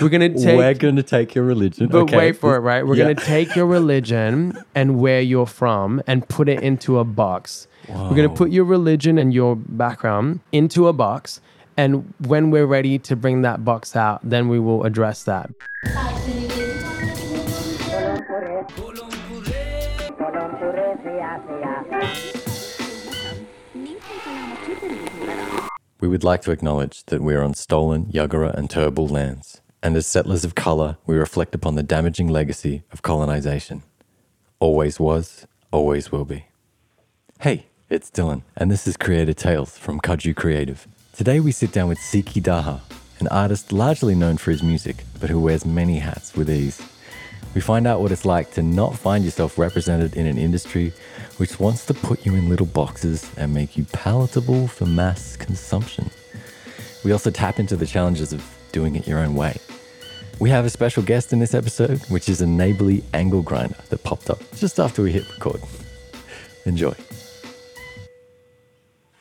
We're gonna take. We're going to take your religion. but okay. wait for it, right? We're Yeah. gonna take your religion and where you're from and put it into a box. We're gonna put your religion and your background into a box. And when we're ready to bring that box out, then we will address that. We would like to acknowledge that we are on stolen Yuggera and Turrbal lands, and as settlers of colour, we reflect upon the damaging legacy of colonisation. Always was, always will be. Hey, it's Dylan, and this is Creator Tales from Kaju Creative. Today we sit down with Siki Daha, an artist largely known for his music, but who wears many hats with ease. We find out what it's like to not find yourself represented in an industry which wants to put you in little boxes and make you palatable for mass consumption. We also tap into the challenges of doing it your own way. We have a special guest in this episode, which is a neighborly angle grinder that popped up just after we hit record. Enjoy.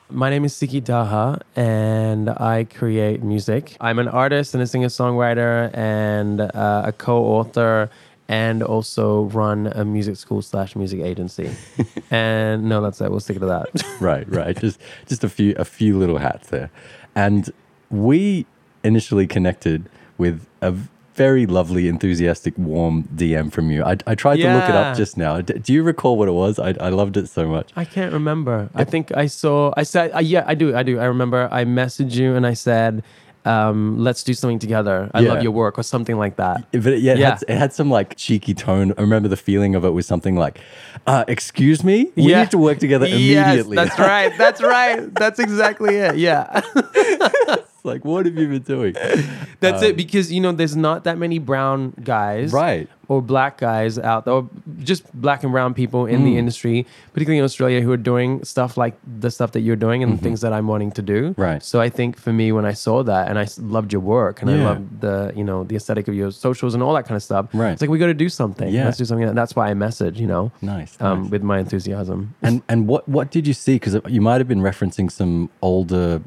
My name is Siki Daha, and I create music. I'm an artist and a singer songwriter and uh, a co author, and also run a music school slash music agency. and no, that's it. We'll stick to that. right, right. Just just a few a few little hats there. And we initially connected with a very lovely, enthusiastic, warm DM from you. I, I tried to look it up just now. D- do you recall what it was? I, I loved it so much. I can't remember. I think I saw. I said, uh, "Yeah, I do. I do. I remember." I messaged you and I said, um, "Let's do something together. I Yeah. love your work," or something like that. But yeah, it, Yeah. Had, it had some like cheeky tone. I remember the feeling of it was something like, uh, "Excuse me, we Yeah. need to work together immediately." Yes, that's right. That's right. That's exactly it. Yeah. It's like, what have you been doing? That's it um, because you know there's not that many brown guys Right. or black guys out there or just black and brown people in the hmm. industry particularly in Australia who are doing stuff like the stuff that you're doing and the mm-hmm. things that I'm wanting to do Right. so I think for me when I saw that and I loved your work and I loved the you know the aesthetic of your socials and all that kind of stuff Right. it's like we got to do something Yeah. let's do something and that's why I message you know Nice, um, nice. with my enthusiasm And and what what did you see? Because you might have been referencing some older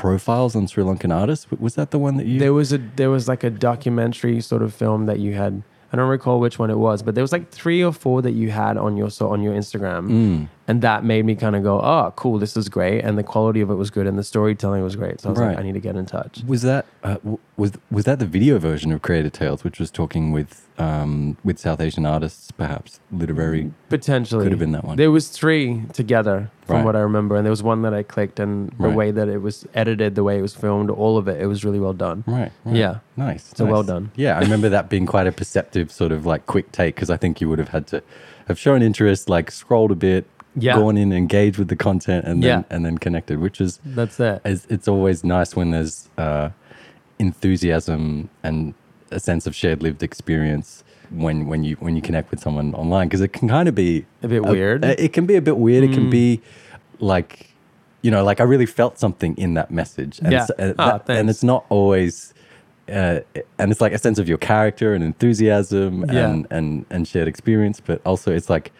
profiles on Sri Lankan artists. Was that the one that you? There was a there was like a documentary sort of film that you had. I don't recall which one it was, but there was like three or four that you had on your so on your Instagram, Mm. And that made me kind of go, "Oh, cool, this is great," and the quality of it was good, and the storytelling was great. So I was Right. like, "I need to get in touch." was that uh, was was that the video version of Creator Tales, which was talking with um, with South Asian artists, perhaps literary? Potentially, Could have been that one. There was three together, from Right. what I remember, and there was one that I clicked, and the Right. way that it was edited, the way it was filmed, all of it, it was really well done. Right, right. Yeah. Nice. So nice. well done. Yeah, I remember that being quite a perceptive sort of like quick take because I think you would have had to have shown interest, like scrolled a bit, Yeah. gone in, engaged with the content, and then Yeah. and then connected, which is That's it. it's, it's always nice when there's uh, enthusiasm and a sense of shared lived experience when when you when you connect with someone online because it can kind of be A bit weird. Mm. uh, it can be a bit weird. It can be like you know, like I really felt something in that message, and Yeah. it's, uh, Ah, that- and it's not always. Uh, and it's like a sense of your character and enthusiasm Yeah. and, and and shared experience, but also it's like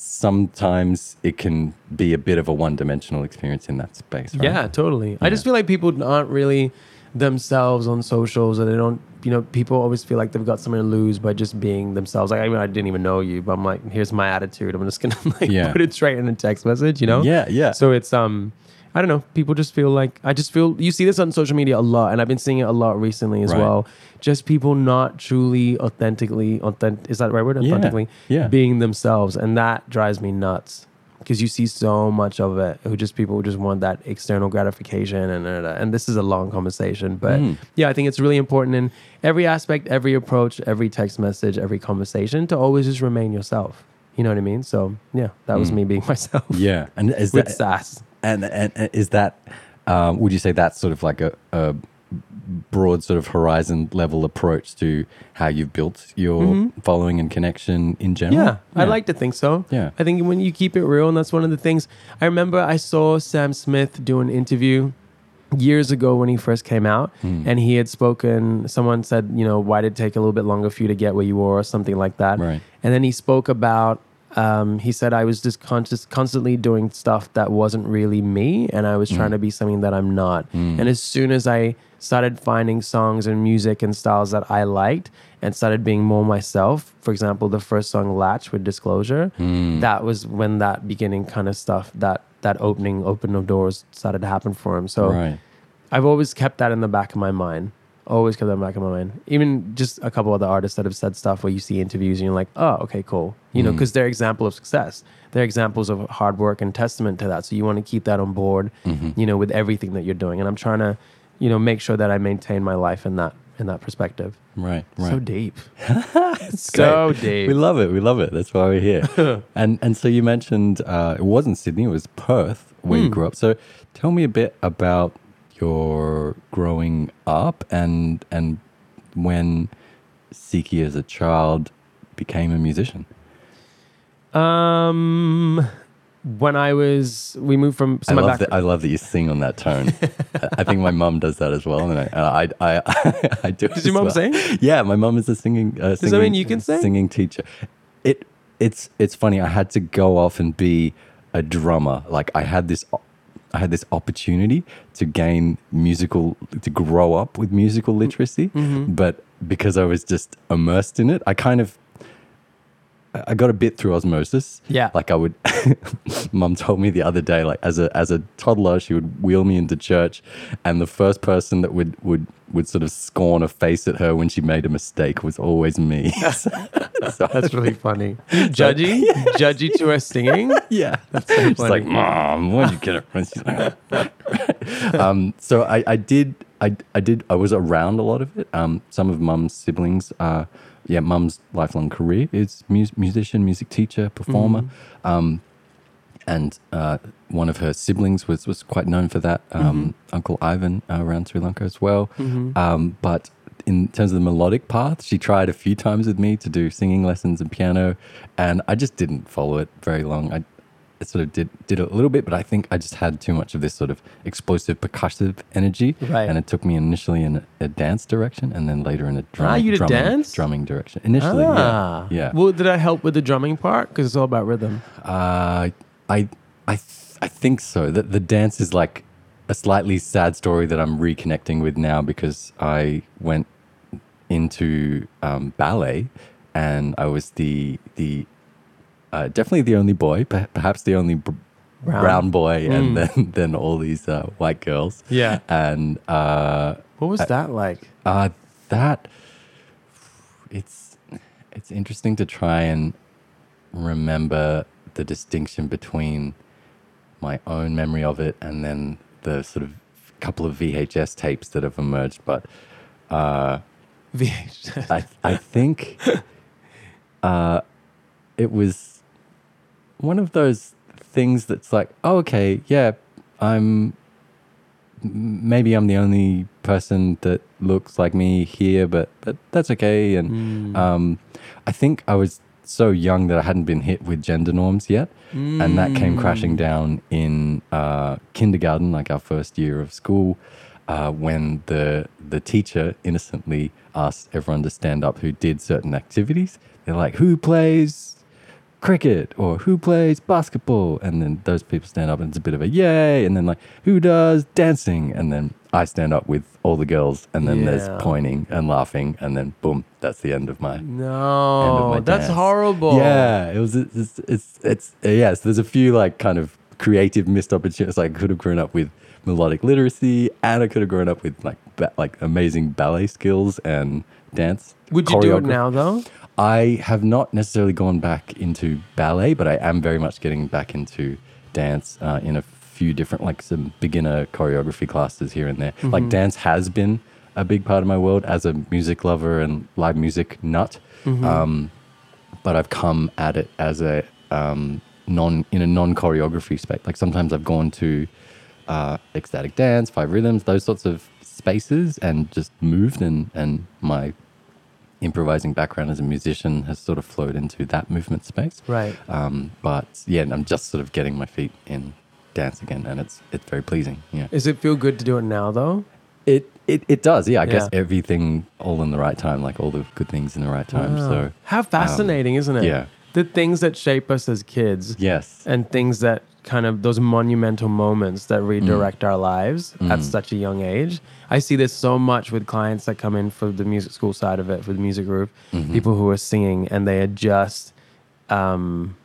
sometimes it can be a bit of a one-dimensional experience in that space. Right? Yeah, totally. I just feel like people aren't really themselves on socials, and they don't. You know, people always feel like they've got something to lose by just being themselves. Like, I mean, I didn't even know you, but I'm like, here's my attitude. I'm just gonna like Yeah. put it straight in a text message. You know? Yeah, yeah. So it's um. I don't know. People just feel like I just feel you see this on social media a lot, and I've been seeing it a lot recently as Right. well. Just people not truly authentically authentic. Is that the right word? Authentically, yeah. being themselves, and that drives me nuts because you see so much of it. Who just people who just want that external gratification, and and, and this is a long conversation, but Mm. yeah, I think it's really important in every aspect, every approach, every text message, every conversation to always just remain yourself. You know what I mean? So yeah, that was me being myself. Mm. Yeah, and is with that sass. And, and and is that um, would you say that's sort of like a, a broad sort of horizon level approach to how you've built your following and connection in general? Mm-hmm. Yeah, I like to think so. Yeah. I think when you keep it real, and that's one of the things. I remember I saw Sam Smith do an interview years ago when he first came out, Hmm. and he had spoken. Someone said, you know, why did it take a little bit longer for you to get where you were, or something like that. Right. And then he spoke about um, he said I was just conscious, constantly doing stuff that wasn't really me, and I was trying mm. to be something that I'm not. Mm. And as soon as I started finding songs and music and styles that I liked, and started being more myself, for example, the first song "Latch" with Disclosure, mm. that was when that beginning kind of stuff, that that opening, open of doors, started to happen for him. So. Right. I've always kept that in the back of my mind. Always kept that in the back of my mind. Even just a couple other artists that have said stuff where you see interviews and you're like, oh, okay, cool. You know, because they're example of success. They're examples of hard work and testament to that. So you want to keep that on board, you know, with everything that you're doing. And I'm trying to, you know, make sure that I maintain my life in that in that perspective. Right. Right. So deep. so Great. deep. We love it. We love it. That's why we're here. and and so you mentioned uh, it wasn't Sydney. It was Perth where Hmm. you grew up. So tell me a bit about your growing up and and when Siki as a child became a musician. Um, when I was, we moved from. So I love that. I love that you sing on that tone. I think my mum does that as well, and I and I I, I, do. Does your mum sing? Yeah, my mum is a singing. Uh, that singing mean you can sing? Singing teacher. It it's it's funny. I had to go off and be a drummer. Like I had this. I had this opportunity to gain musical, to grow up with musical literacy, Mm-hmm. but because I was just immersed in it, I kind of I got a bit through osmosis. Yeah. Like I would mum told me the other day, like as a as a toddler, she would wheel me into church and the first person that would would would sort of scorn a face at her when she made a mistake was always me. so, That's really funny. Judgy, judgy to her singing. yeah. so She's funny. like, Mom, why'd you get it? And she's like, um, so I, I did I, I did I was around a lot of it. Um, some of mum's siblings uh yeah, mum's lifelong career is mus- musician, music teacher, performer. Um, and uh, one of her siblings was, was quite known for that. Um, Uncle Ivan uh, around Sri Lanka as well. Um, but in terms of the melodic path, she tried a few times with me to do singing lessons and piano, and I just didn't follow it very long. I sort of did did it a little bit, but I think I just had too much of this sort of explosive percussive energy, Right. and it took me initially in a, a dance direction, and then later in a drum, Ah, you did drumming, dance? drumming direction. Initially, Ah. yeah, yeah. Well, did I help with the drumming part? Because it's all about rhythm. Uh, I I th- I think so. That the dance is like a slightly sad story that I'm reconnecting with now because I went into um, ballet and I was the the uh, definitely the only boy, perhaps the only br- Brown. brown, boy, and then then all these uh, white girls. Yeah. and uh, What was that like? uh, that it's it's interesting to try and remember the distinction between my own memory of it and then the sort of couple of VHS tapes that have emerged. But uh, VH. I I think uh, it was one of those things that's like, oh, okay, yeah, I'm maybe I'm the only person that looks like me here, but but that's okay. And um, I think I was so young that I hadn't been hit with gender norms yet, and that came crashing down in uh, kindergarten, like our first year of school. Uh, when the the teacher innocently asked everyone to stand up who did certain activities, they're like, "Who plays cricket or who plays basketball and then those people stand up and it's a bit of a yay and then like who does dancing and then i stand up with all the girls and then Yeah. there's pointing and laughing and then boom that's the end of my end of No, my that's dance. horrible. yeah it was it's it's, it's uh, yes there's a few like kind of creative missed opportunities like i could have grown up with melodic literacy and i could have grown up with like ba- like amazing ballet skills and dance Would you do it choreography. now though? I have not necessarily gone back into ballet, but I am very much getting back into dance uh, in a few different, like some beginner choreography classes here and there. Like dance has been a big part of my world as a music lover and live music nut. Um, but I've come at it as a um, non in a non choreography space. Like sometimes I've gone to uh, ecstatic dance, five rhythms, those sorts of spaces, and just moved and and my improvising background as a musician has sort of flowed into that movement space. Right. Um, but yeah, I'm just sort of getting my feet in dance again, and it's it's very pleasing. Yeah. Does it feel good to do it now though? It it, it does. Yeah, I guess everything all in the right time, like all the good things in the right time. Wow. So how fascinating, isn't it? yeah. the things that shape us as kids Yes. and things that kind of those monumental moments that mm. redirect our lives at mm. such a young age. I see this so much with clients that come in for the music school side of it, for the music group, mm-hmm. people who are singing and they are just um,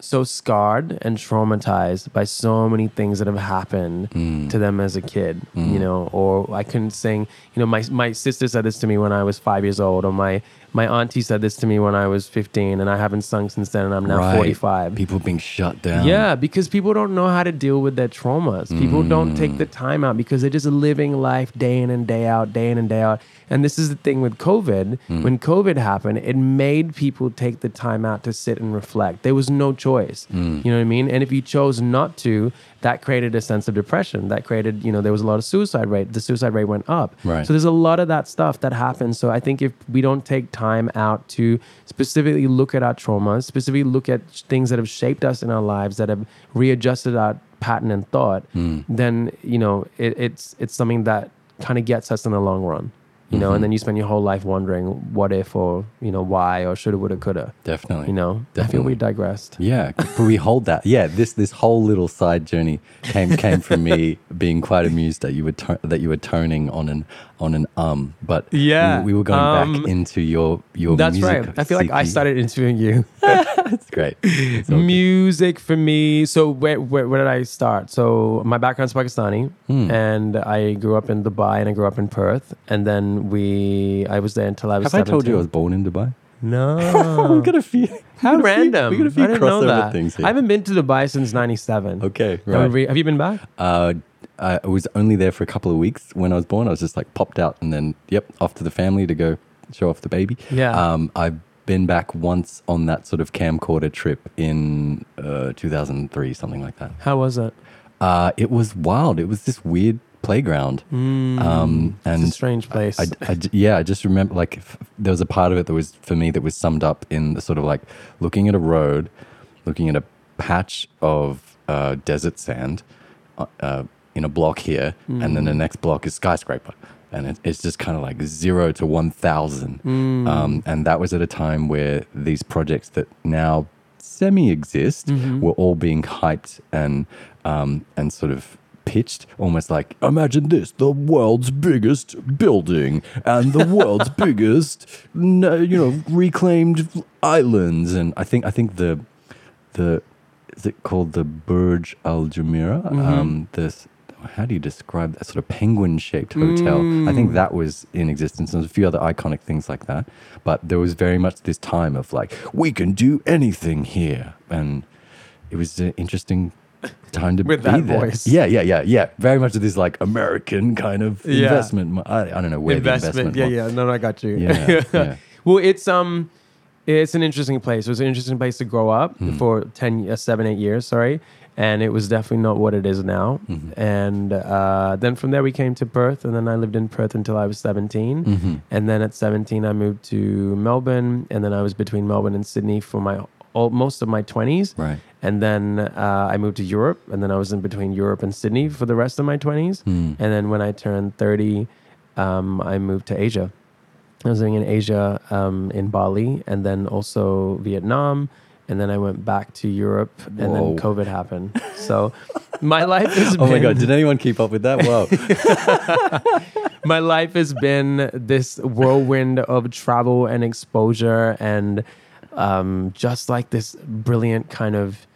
so scarred and traumatized by so many things that have happened mm. to them as a kid, you know, or I couldn't sing, you know, my, my sister said this to me when I was five years old, or my, my auntie said this to me when I was 15 and I haven't sung since then and I'm now Right. 45. People being shut down. Yeah, because people don't know how to deal with their traumas. People don't take the time out because they're just living life day in and day out, day in and day out. And this is the thing with COVID. Hmm. When COVID happened, it made people take the time out to sit and reflect. There was no choice. Hmm. You know what I mean? And if you chose not to, that created a sense of depression. That created, you know, there was a lot of suicide rate. The suicide rate went up. Right. So there's a lot of that stuff that happens. So I think if we don't take time out to specifically look at our traumas, specifically look at things that have shaped us in our lives, that have readjusted our pattern and thought, hmm. then you know it, it's it's something that kind of gets us in the long run. You know, and then mm-hmm. you spend your whole life wondering what if or you know why or shoulda, woulda, coulda. Definitely. You know, I feel we Definitely. digressed. Yeah, but we hold that. Yeah, this this whole little side journey came came from me being quite amused that you were to- that you were toning on an on an um, but Yeah, we, we were going um, back into your your. That's music right. I feel like I started interviewing you. That's great. All good. Music for me. So where, where where did I start? So my background's Pakistani, Hmm. and I grew up in Dubai and I grew up in Perth, and then we I was there until I was. Have I told you I was born in Dubai? No. we got a few. How we a few- random! we got a few I didn't know crossover that. things here. I haven't been to Dubai since '97. Okay, Have right. Have you been back? Uh, I was only there for a couple of weeks when I was born. I was just like popped out and then, yep, off to the family to go show off the baby. Yeah. Um, I've been back once on that sort of camcorder trip in uh, 2003, something like that. How was it? Uh, it was wild. It was this weird playground. um, It's a and strange place. I, I j- yeah, I just remember like f- there was a part of it that was for me that was summed up in the sort of like looking at a road, looking at a patch of uh, desert sand uh, uh, in a block here, and then the next block is skyscraper. And it, it's just kind of like zero to 1,000. Um, and that was at a time where these projects that now semi exist were all being hyped and, um, and sort of pitched almost like imagine this the world's biggest building and the world's biggest you know reclaimed islands. And i think i think the the is it called the burj al jumeirah um this how do you describe that sort of penguin shaped hotel i think that was in existence there's a few other iconic things like that but there was very much this time of like we can do anything here and it was an interesting time to With be that there. voice. Yeah, yeah, yeah, yeah. Very much of this like American kind of Yeah. investment. I, I don't know where investment. the investment. Yeah, was. yeah. No, no, I got you. Yeah, yeah. well, it's um, it's an interesting place. It was an interesting place to grow up Hmm. for 10, uh, seven, eight years. Sorry, and it was definitely not what it is now. Mm-hmm. And uh, then from there we came to Perth, and then I lived in Perth until I was 17 Mm-hmm. And then at seventeen, I moved to Melbourne, and then I was between Melbourne and Sydney for my all, most of my twenties. Right. And then uh, I moved to Europe, and then I was in between Europe and Sydney for the rest of my 20s. Hmm. And then when I turned 30, um, I moved to Asia. I was living in Asia, um, in Bali, and then also Vietnam. And then I went back to Europe, and Whoa. then COVID happened. So my life has Oh been my god! Did anyone keep up with that? Wow. my life has been this whirlwind of travel and exposure and um, just like this brilliant kind of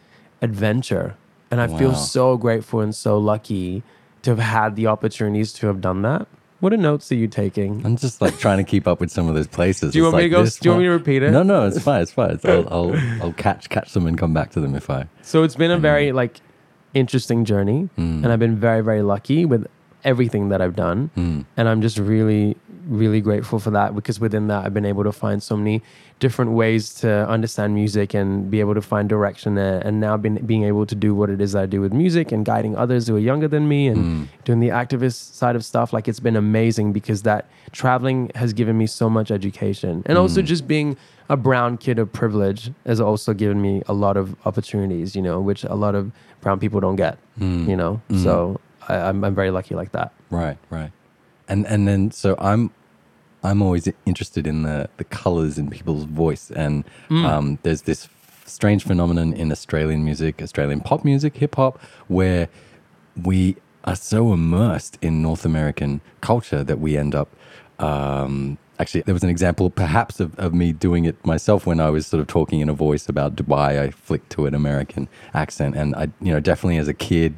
adventure. And I feel so grateful and so lucky to have had the opportunities to have done that. What are notes are you taking? I'm just like trying to keep up with some of those places. Do you It's want me like to go- do you want me to repeat it? No, no, it's fine. It's fine. It's, I'll, I'll, I'll catch catch them and come back to them if I. So it's been a very like interesting journey, hmm. and I've been very very lucky with everything that I've done, hmm. and I'm just really really grateful for that because within that I've been able to find so many different ways to understand music and be able to find direction there, and now been being able to do what it is that I do with music and guiding others who are younger than me and mm. doing the activist side of stuff. Like it's been amazing because that traveling has given me so much education, and also mm. just being a brown kid of privilege has also given me a lot of opportunities, you know, which a lot of brown people don't get, mm. you know. So I, I'm, I'm very lucky like that. Right, right. And and then so I'm I'm always interested in the the colors in people's voice, and Mm. um, there's this strange phenomenon in Australian music, Australian pop music, hip hop, where we are so immersed in North American culture that we end up. Um, actually, there was an example, perhaps, of, of me doing it myself when I was sort of talking in a voice about Dubai. I flicked to an American accent, and I, you know, definitely as a kid,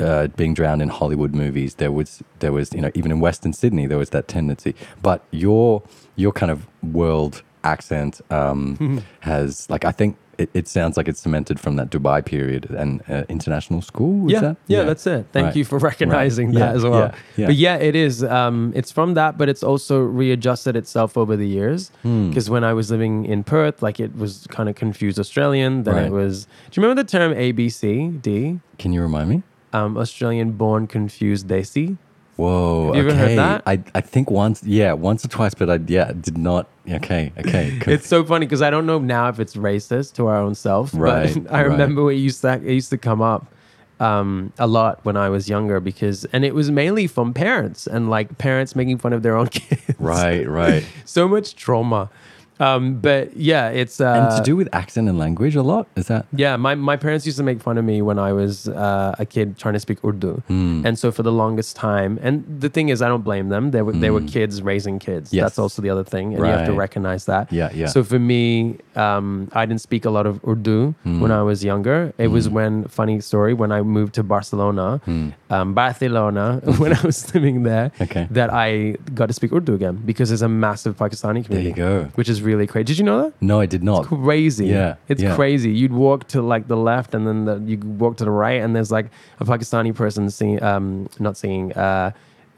uh, being drowned in Hollywood movies, there was, there was, you know, even in Western Sydney, there was that tendency. But your, your kind of world accent um, has, like, I think. It, it sounds like it's cemented from that Dubai period and uh, international school. Yeah, that? yeah, that's it. Thank Right. you for recognizing Right. that Yeah, as well. yeah, yeah. But yeah, it is. Um, it's from that, but it's also readjusted itself over the years. Hmm. Because when I was living in Perth, like it was kind of confused Australian. Then Right. it was. Do you remember the term ABCD? Can you remind me? Um, Australian born confused Desi. Whoa. Have you ever okay. heard that? I, I think once, yeah, once or twice, but I, yeah, did not. Okay. Okay. It's so funny because I don't know now if it's racist to our own self. Right, But I right. remember it used to it used to come up um, a lot when I was younger because, and it was mainly from parents and like parents making fun of their own kids. right. Right. so much trauma. Um, but yeah, it's uh, and to do with accent and language a lot? Is that? yeah, my, my parents used to make fun of me when I was uh, a kid trying to speak Urdu. Hmm. And so for the longest time, and the thing is, I don't blame them. They were, they were kids raising kids. Hmm. Yes. That's also the other thing. And you have to recognize that. Yeah, yeah. So for me, um, I didn't speak a lot of Urdu Hmm. when I was younger. It was when, funny story, when I moved to Barcelona, um, Barcelona, when I was living there, Hmm. Okay. that I got to speak Urdu again because there's a massive Pakistani community. There you go. Which is really crazy. Did you know that? No, I did not. crazy. Yeah, It's yeah. crazy. You'd walk to like the left and then the, you walk to the right and there's like a Pakistani person singing, um, not singing, uh,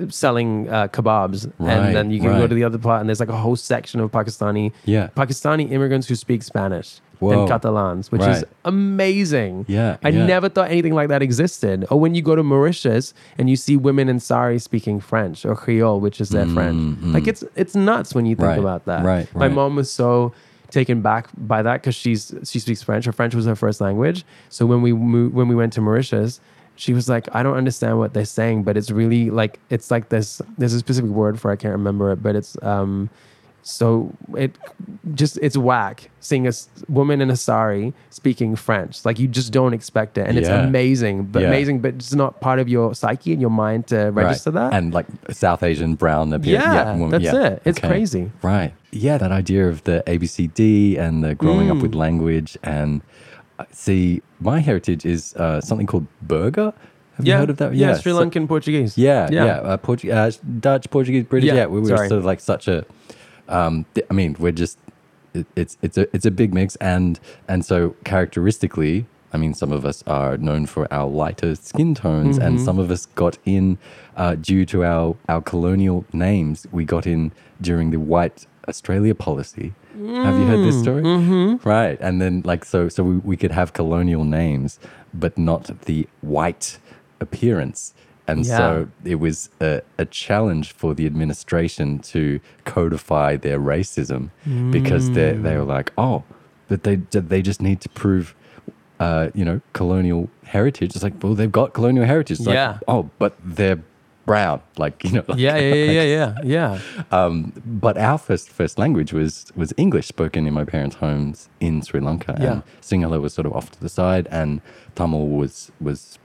selling uh, kebabs. Right, and then you can go to the other part and there's like a whole section of Pakistani, Yeah. Pakistani immigrants who speak Spanish Whoa. and Catalans, which is amazing. Yeah, I yeah. never thought anything like that existed. Or when you go to Mauritius and you see women in sari speaking French or Creole, which is their French. Like it's it's nuts when you think Mm, Right, about that. right, My right. mom was so taken back by that because she's she speaks French. Her French was her first language. So when we moved, when we went to Mauritius, she was like, I don't understand what they're saying, but it's really like it's like this. There's a specific word for it, I can't remember it, but it's um. So it just it's whack seeing a woman in a sari speaking French. Like you just don't expect it, and it's amazing, but Yeah. amazing, but it's not part of your psyche and your mind to register right. that. And like South Asian brown appearance. Yeah, woman- that's it. It's crazy. Right. Yeah, that idea of the ABCD and the growing Mm. up with language. And uh, see, my heritage is uh, something called Burgher. Have yeah, you heard of that? Yeah, Sri so- Lankan Portuguese. Yeah, yeah, Uh, Portu- uh, Dutch, Portuguese, British. Yeah, Yeah, we were sorry. sort of like such a. Um, I mean, we're just. It, it's it's a it's a big mix, and and so characteristically, I mean, some of us are known for our lighter skin tones, Mm-hmm. and some of us got in uh, due to our our colonial names. We got in during the White Australia policy. Have you heard this story? Mm-hmm. Right, and then like so so we, we could have colonial names, but not the white appearance. And Yeah. so it was a, a challenge for the administration to codify their racism because they they were like, oh, but they they just need to prove, uh, you know, colonial heritage. It's like, well, they've got colonial heritage. It's like, Yeah. oh, but they're brown, like you know. like- yeah, yeah, yeah, yeah, yeah, yeah. um, but our first first language was was English, spoken in my parents' homes in Sri Lanka. Yeah. And Sinhala was sort of off to the side, and Tamil was was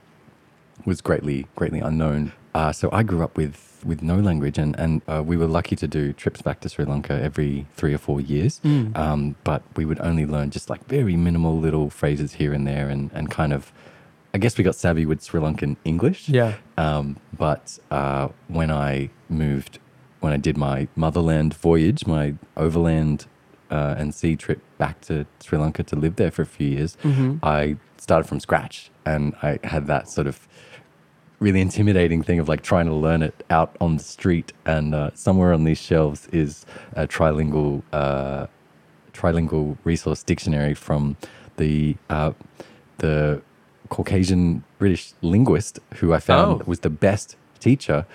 was greatly greatly unknown. Uh, so I grew up with with no language, and and uh, we were lucky to do trips back to Sri Lanka every three or four years. Mm. Um, but we would only learn just like very minimal little phrases here and there, and and kind of. I guess we got savvy with Sri Lankan English. Yeah. Um, but uh, when I moved, when I did my motherland voyage, my overland uh, and sea trip back to Sri Lanka to live there for a few years, Mm-hmm. I started from scratch, and I had that sort of really intimidating thing of like trying to learn it out on the street. And uh, somewhere on these shelves is a trilingual uh, trilingual resource dictionary from the uh, the Caucasian British linguist who I found Oh. was the best teacher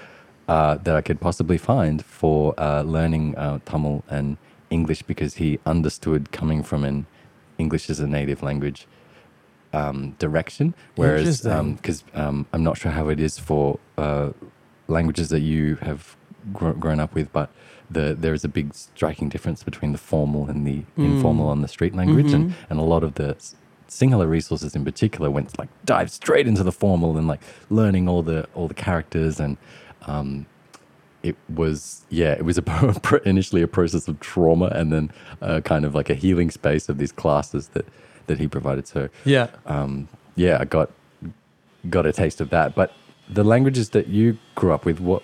uh, that I could possibly find for uh, learning uh, Tamil and English because he understood coming from an English as a native language um, direction. Whereas, because um, I'm not sure how it is for uh, languages that you have gr- grown up with, but the there is a big striking difference between the formal and the informal on the street language, and and a lot of the Sinhala resources in particular went like dive straight into the formal and like learning all the all the characters and um, it was yeah it was a initially a process of trauma and then uh, kind of like a healing space of these classes that that he provided so Yeah. um, yeah, I got got a taste of that. But the languages that you grew up with, what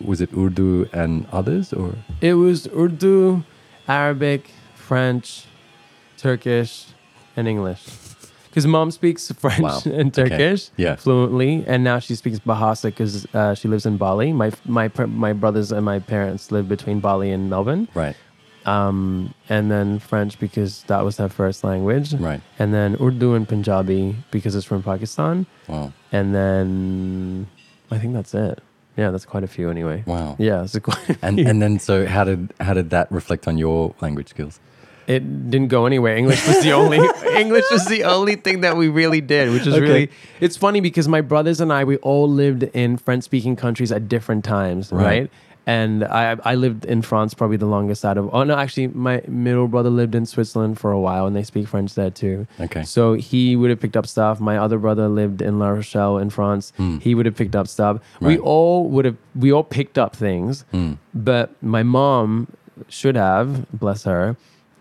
was it? Urdu and others, or It was Urdu, Arabic, French, Turkish, and English. Because mom speaks French Wow. and Okay. Turkish Yeah. fluently, and now she speaks Bahasa because uh, she lives in Bali. My my my brothers and my parents live between Bali and Melbourne. right, Um, and then French because that was her first language. right? And then Urdu and Punjabi because it's from Pakistan. Wow, And then I think that's it. Yeah, that's quite a few anyway. wow. Yeah, it's quite. And and then so how did how did that reflect on your language skills? It didn't go anywhere. English was the only English was the only thing that we really did, which is Okay. really it's funny because my brothers and I we all lived in French speaking countries at different times, Right. right? And I I lived in France probably the longest out of oh no actually my middle brother lived in Switzerland for a while and they speak French there too. Okay. So he would have picked up stuff. My other brother lived in La Rochelle in France. He would have picked up stuff. We. Right. Hmm. all would have we all picked up things. But my mom should have, bless her,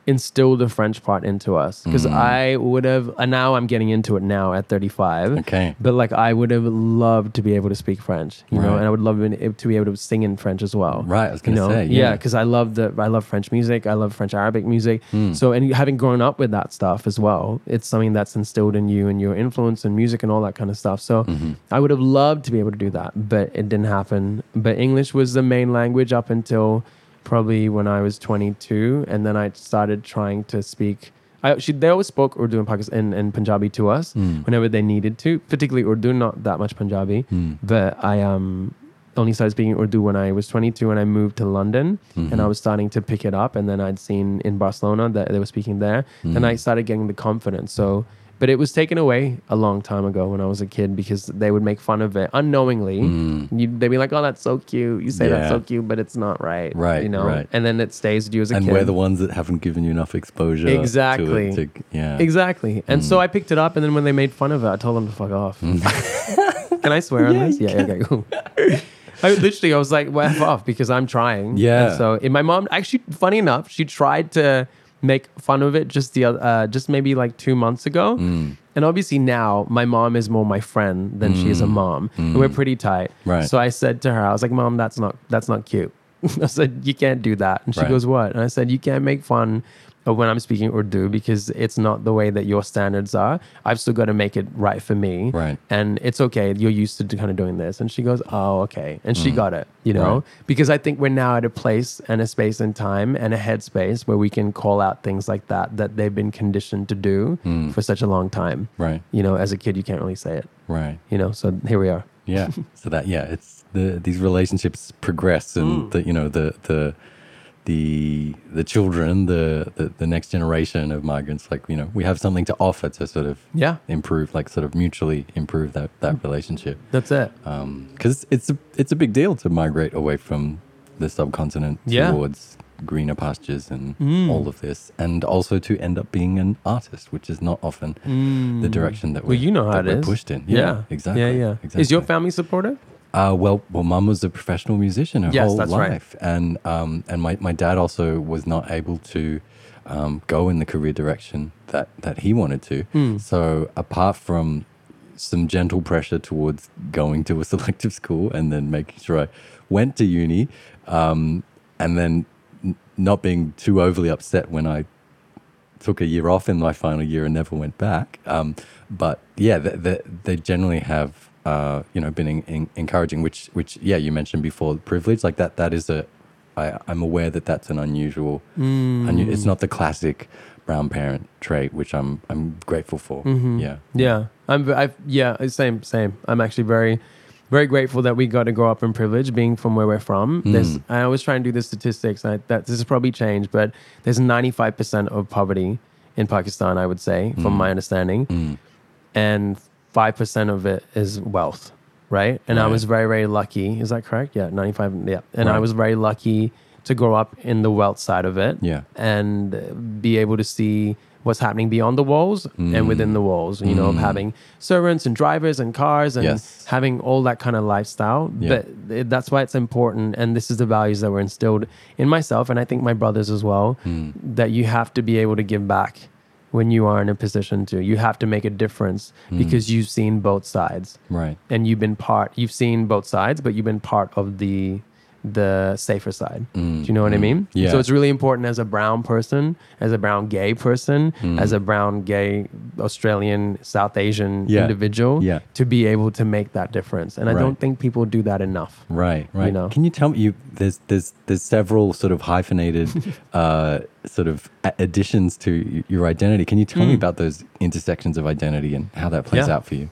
instilled the French part into us because Hmm. I would have. And now I'm getting into it now at 35. Okay. But like I would have loved to be able to speak French, you know, and I would love to be able to sing in French as well. Right, I was gonna know? say, yeah, yeah. because I love the I love French music. I love French Arabic music. Hmm. So and having grown up with that stuff as well, it's something that's instilled in you and your influence and music and all that kind of stuff. So Mm-hmm. I would have loved to be able to do that, but it didn't happen. But English was the main language up until probably when I was 22, and then I started trying to speak. I, she, they always spoke Urdu and Pakistan and, and Punjabi to us hmm. whenever they needed to, particularly Urdu, not that much Punjabi. Hmm. But I um, only started speaking Urdu when I was 22 and I moved to London and mm-hmm. I was starting to pick it up. And then I'd seen in Barcelona that they were speaking there. Then hmm. I started getting the confidence. So, but it was taken away a long time ago when I was a kid because they would make fun of it unknowingly. You, they'd be like, "Oh, that's so cute." You say that's Hmm. So cute, but it's not right. Right, You know. right. And then it stays with you as a And kid. And we're the ones that haven't given you enough exposure. Exactly. to- yeah. Exactly. And Hmm. so I picked it up, and then when they made fun of it, I told them to fuck off. Can I swear on this? Yeah, okay, cool. I literally, I was like, well, off because I'm trying. Yeah. And so, and my mom, actually, funny enough, she tried to make fun of it just the other, uh, just maybe like two months ago. Mm. And obviously now my mom is more my friend than she is a mom, and we're pretty tight. Mm. Right. So I said to her, I was like, "Mom, that's not that's not cute." I said, "You can't do that." And she Right. goes, "What?" And I said, "You can't make fun." Of When I'm speaking Urdu, because it's not the way that your standards are, I've still got to make it right for me. Right. And it's okay. You're used to kind of doing this. And she goes, Oh, okay. And she mm. got it, you know? Right. Because I think we're now at a place and a space and time and a headspace where we can call out things like that that they've been conditioned to do mm. for such a long time. Right. You know, as a kid, you can't really say it, Right. you know? So here we are. Yeah. so that yeah, it's the these relationships progress and mm. the you know the the the the children, the, the the next generation of migrants, like you know, we have something to offer to sort of Yeah. improve, like sort of mutually improve that that relationship. That's it. Um, because it's a it's a big deal to migrate away from the subcontinent Yeah. towards greener pastures and mm. all of this, and also to end up being an artist, which is not often the mm. direction that Well, we're, you know how it we're is. pushed in. Yeah, exactly. Yeah, yeah. Exactly. Is your family supportive? Uh, well, well, mum was a professional musician her Yes, whole that's right. life, and um, and my, my dad also was not able to um, go in the career direction that that he wanted to. Hmm. So apart from some gentle pressure towards going to a selective school and then making sure I went to uni, um, and then n- not being too overly upset when I took a year off in my final year and never went back. Um, but yeah, they, they, they generally have, uh, you know, been in, in, encouraging. Which, which, yeah, you mentioned before privilege. Like that, that is a. I, I'm aware that that's an unusual. Mm. unu- it's not the classic brown parent trait, which I'm I'm grateful for. Mm-hmm. Yeah. Yeah, I'm. I've, yeah, same, same. I'm actually very, very grateful that we got to grow up in privilege, being from where we're from. Mm. There's, I always try and do the statistics. I, that this has probably changed, but there's 95 percent of poverty in Pakistan. I would say, from mm. my understanding, and five percent of it is wealth. Right, and I was very, very lucky. Is that correct? Yeah, 95. Yeah, and I was very lucky to grow up in the wealth side of it Yeah. and be able to see what's happening beyond the walls and mm. within the walls, you know, of mm. having servants and drivers and cars and Yes. having all that kind of lifestyle. Yeah. But it- that's why it's important. And this is the values that were instilled in myself and I think my brothers as well mm. that you have to be able to give back when you are in a position to. You have to make a difference hmm. because you've seen both sides Right. and you've been part you've seen both sides but you've been part of the the safer side do you know what i mean Mm, Yeah. so it's really important as a brown person as a brown gay person Mm. as a brown gay australian south asian Yeah. individual Yeah. to be able to make that difference and i Right. don't think people do that enough Right, right. You know? Can you tell me? You there's there's there's several sort of hyphenated uh, sort of additions to your identity. Can you tell me about those intersections of identity and how that plays Hmm. Yeah. out for you?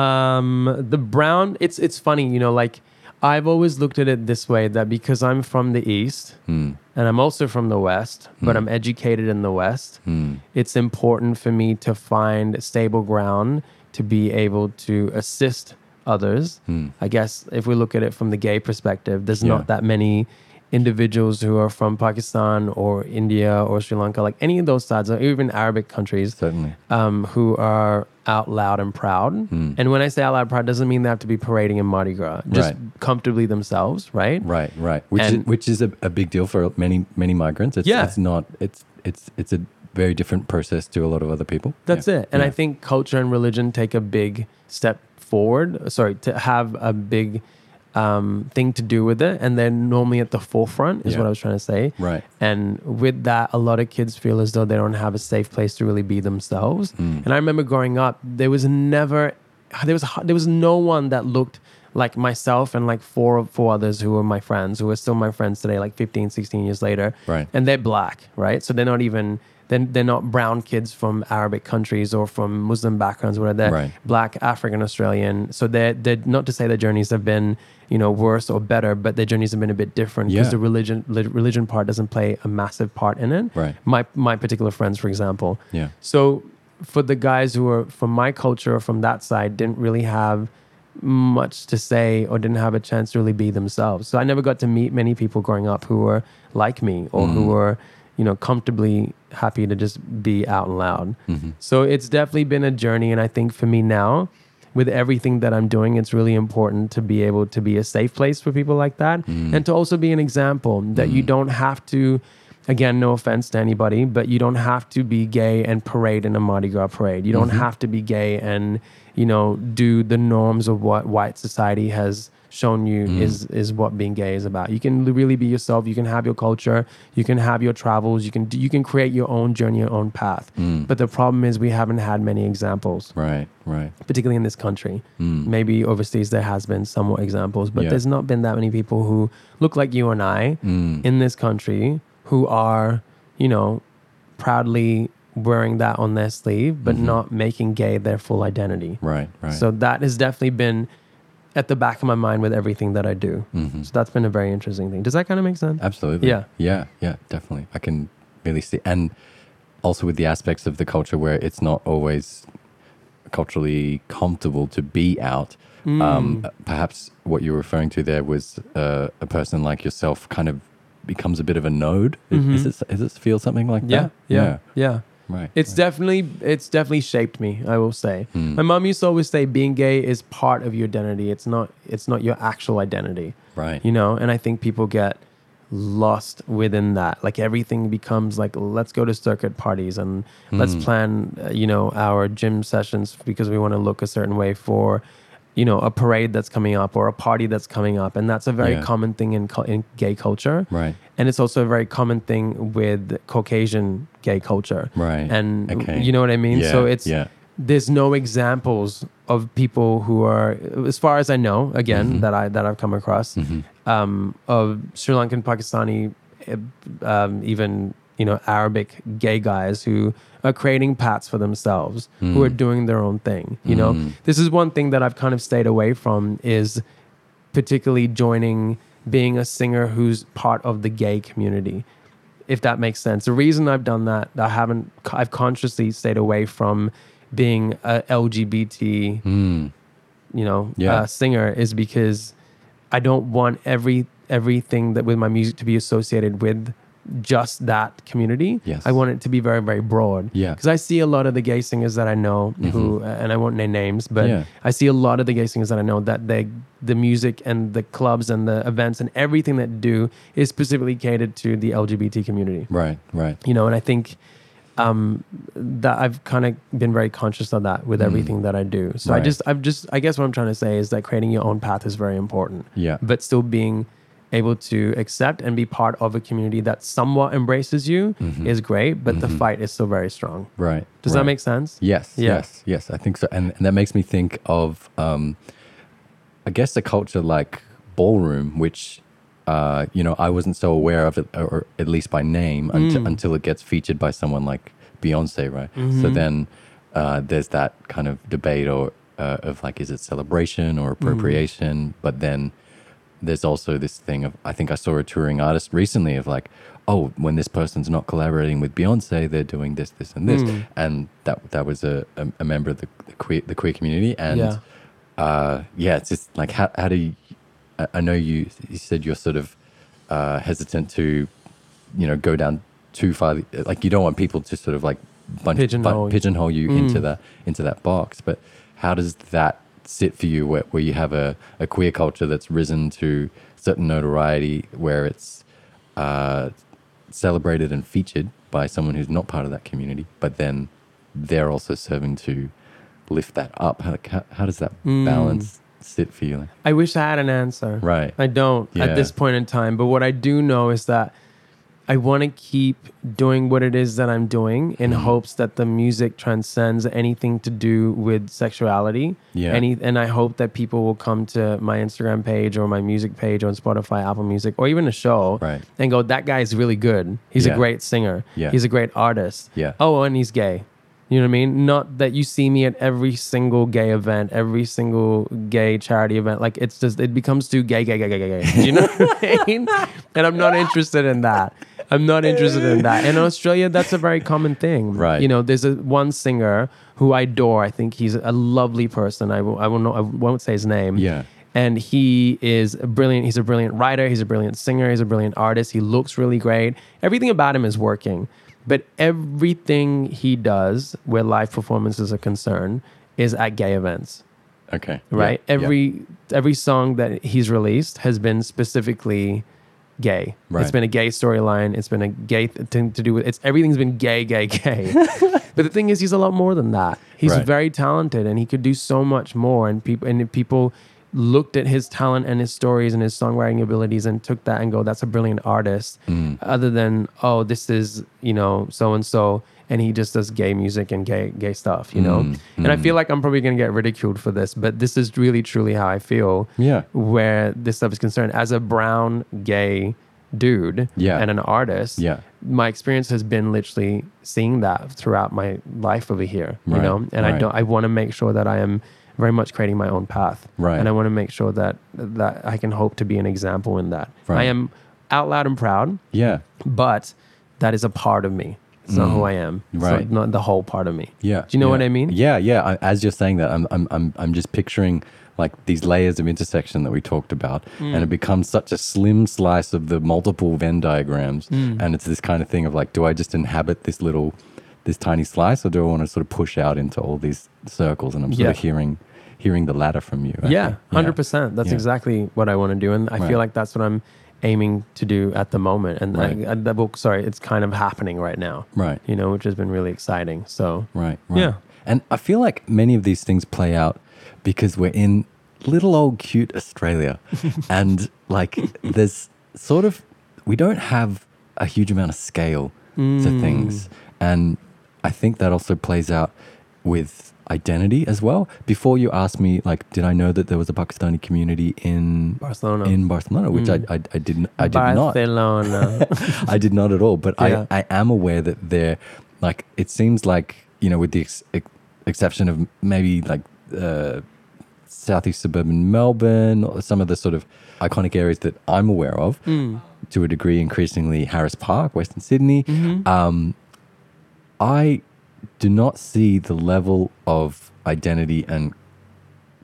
Um, the brown, it's it's funny, you know, like I've always looked at it this way that because I'm from the east Hmm. and I'm also from the west, but I'm educated in the west, Hmm. it's important for me to find stable ground to be able to assist others. I guess if we look at it from the gay perspective, there's Hmm. Yeah. not that many individuals who are from Pakistan or India or Sri Lanka, like any of those sides, or even Arabic countries Certainly. um, who are out loud and proud. Hmm. And when I say out loud and proud, doesn't mean they have to be parading in Mardi Gras. Just Right. comfortably themselves, right? Right, right. Which is, which is a, a big deal for many many migrants. It's, Yeah. it's not. It's it's it's a very different process to a lot of other people. That's Yeah. it. And I think culture and religion take a big step forward. Sorry, to have a big um, thing to do with it. And they're normally at the forefront, is Yeah. what I was trying to say. Right. And with that, a lot of kids feel as though they don't have a safe place to really be themselves. Mm. And I remember growing up, there was never, there was there was no one that looked like myself and like four four others who were my friends, who are still my friends today, like 15, 16 years later. Right. And they're black, right? So they're not even. They're, they're not brown kids from Arabic countries or from Muslim backgrounds, whatever. They're Right. black, African, Australian. So they're, they're not to say their journeys have been, you know, worse or better, but their journeys have been a bit different because Yeah. the religion religion part doesn't play a massive part in it. Right. My my particular friends, for example. Yeah. So for the guys who are from my culture or from that side, didn't really have much to say or didn't have a chance to really be themselves. So I never got to meet many people growing up who were like me or who mm-hmm. were, you know, comfortably happy to just be out and loud. Mm-hmm. So it's definitely been a journey. And I think for me now, with everything that I'm doing, it's really important to be able to be a safe place for people like that mm. and to also be an example that you mm. don't have to. Again, no offense to anybody, but you don't have to be gay and parade in a Mardi Gras parade. You don't mm-hmm. have to be gay and, you know, do the norms of what white society has shown you mm. is is what being gay is about. You can really be yourself. You can have your culture. You can have your travels. You can you can create your own journey, your own path. Mm. But the problem is we haven't had many examples Right. Right. particularly in this country. Mm. Maybe overseas there has been somewhat examples, but Yeah. there's not been that many people who look like you and I in this country who are, you know, proudly wearing that on their sleeve, but mm-hmm. not making gay their full identity. Right. Right. So that has definitely been at the back of my mind with everything that I do. So that's been a very interesting thing. Does that kind of make sense? Absolutely. Yeah. Yeah. Yeah. Definitely. I can really see, and also with the aspects of the culture where it's not always culturally comfortable to be out. Mm. Um, perhaps what you're referring to there was uh, a person like yourself kind of becomes a bit of a node. Is, is it? It feel something like Mm-hmm. Yeah, that? yeah, yeah. Right. It's definitely it's definitely shaped me. I will say. My mom used to always say, being gay is part of your identity. It's not it's not your actual identity. Right. You know, and I think people get lost within that. Like everything becomes like, let's go to circuit parties and let's plan, uh, you know, our gym sessions because we want to look a certain way for, you know, a parade that's coming up or a party that's coming up, and that's a very Yeah. common thing in in gay culture. Right. And it's also a very common thing with Caucasian gay culture. Right. And Okay. you know what I mean? Yeah, So it's yeah. there's no examples of people who are as far as I know, again, Mm-hmm. that I that I've come across, um, of Sri Lankan, Pakistani, eh, um, even you know Arabic gay guys who are creating paths for themselves, who Mm. are doing their own thing. You know, this is one thing that I've kind of stayed away from is particularly joining being a singer who's part of the gay community if that makes sense the reason i've done that i haven't i've consciously stayed away from being a lgbt Mm. you know Yeah. uh, singer is because i don't want every everything that with my music to be associated with just that community. Yes. I want it to be very, very broad. Yeah. Because I see a lot of the gay singers that I know who, and I won't name names, but Yeah. I see a lot of the gay singers that I know that they, the music and the clubs and the events and everything that do is specifically catered to the LGBT community. Right, right. You know, and I think um, that I've kind of been very conscious of that with everything that I do. So I Mm. Just, I've just, I guess what I'm trying to say is that creating your own path is very important Yeah. but still being able to accept and be part of a community that somewhat embraces you is great, but the fight is still very strong. Right. Does right. that make sense? Yes, Yeah. yes, yes. I think so, and, and that makes me think of, um, I guess, a culture like ballroom, which, uh, you know, I wasn't so aware of it, or at least by name, until, until it gets featured by someone like Beyonce, right? So then uh, there's that kind of debate, or uh, of like, is it celebration or appropriation? But then there's also this thing of I think I saw a touring artist recently of like, oh, when this person's not collaborating with Beyonce, they're doing this, this, and this, Mm. and that that was a, a, a member of the, the queer the queer community, and Yeah. uh, yeah, it's just like how how do you? I, I know you you said you're sort of uh, hesitant to, you know, go down too far. Like you don't want people to sort of like bunch, Pigeonhole bun- you. pigeonhole you Mm. into that into that box. But how does that sit for you where, where you have a, a queer culture that's risen to certain notoriety where it's uh, celebrated and featured by someone who's not part of that community, but then they're also serving to lift that up. How, how, how does that Mm. balance sit for you? I wish I had an answer. Right. I don't Yeah. at this point in time. But what I do know is that I want to keep doing what it is that I'm doing in Mm-hmm. hopes that the music transcends anything to do with sexuality. Yeah. Any, and I hope that people will come to my Instagram page or my music page on Spotify, Apple Music, or even a show Right. and go, that guy's really good. He's Yeah. a great singer. Yeah. He's a great artist. Yeah. Oh, and he's gay. You know what I mean? Not that you see me at every single gay event, every single gay charity event. Like it's just it becomes too gay, gay, gay, gay, gay. gay. You know what I mean? And I'm not interested in that. I'm not interested in that. In Australia, that's a very common thing. Right. You know, there's a one singer who I adore. I think he's a lovely person. I will I will know I won't say his name. Yeah. And he is a brilliant. He's a brilliant writer. He's a brilliant singer. He's a brilliant artist. He looks really great. Everything about him is working. But everything he does, where live performances are concerned, is at gay events. Okay. Right. Yeah. Every every song that he's released has been specifically gay. Right. It's been a gay storyline. It's been a gay thing to do with. It's everything's been gay, gay, gay. but the thing is, he's a lot more than that. He's Right. very talented, and he could do so much more. And people and people looked at his talent and his stories and his songwriting abilities and took that and go, "That's a brilliant artist." Mm. Other than, "Oh, this is you know so and so." And he just does gay music and gay gay stuff, you know. Mm, And I feel like I'm probably gonna get ridiculed for this, but this is really truly how I feel Yeah. where this stuff is concerned. As a brown gay dude Yeah. and an artist, Yeah. my experience has been literally seeing that throughout my life over here. You know, and I don't. I want to make sure that I am very much creating my own path. Right. And I want to make sure that that I can hope to be an example in that. Right. I am out loud and proud, Yeah. but that is a part of me. It's not who I am. It's not- Mm. Right. not, the whole part of me. Yeah. Do you know yeah. what I mean? Yeah, yeah. I, as you're saying that, I'm, I'm, I'm, I'm just picturing like these layers of intersection that we talked about, and Mm. it becomes such a slim slice of the multiple Venn diagrams, Mm. and it's this kind of thing of like, do I just inhabit this little, this tiny slice, or do I want to sort of push out into all these circles? And I'm sort Yeah. of hearing, hearing the latter from you. I Yeah, hundred percent. That's Yeah. exactly what I want to do, and I Right. feel like that's what I'm aiming to do at the moment. And Right. I, I, that book, sorry, it's kind of happening right now. Right. You know, which has been really exciting. So Right, right. Yeah. And I feel like many of these things play out because we're in little old cute Australia. and like there's sort of, we don't have a huge amount of scale to mm. things. And I think that also plays out with identity as well. Before you asked me, like, did I know that there was a Pakistani community in Barcelona. in Barcelona, which I, I, I didn't, I did not. Barcelona. I did not at all. But Yeah. I, I am aware that they're like, it seems like, you know, with the ex- ex- exception of maybe like uh, southeast suburban Melbourne or some of the sort of iconic areas that I'm aware of, Mm. to a degree, increasingly Harris Park, Western Sydney. Mm-hmm. Um, I do not see the level of identity and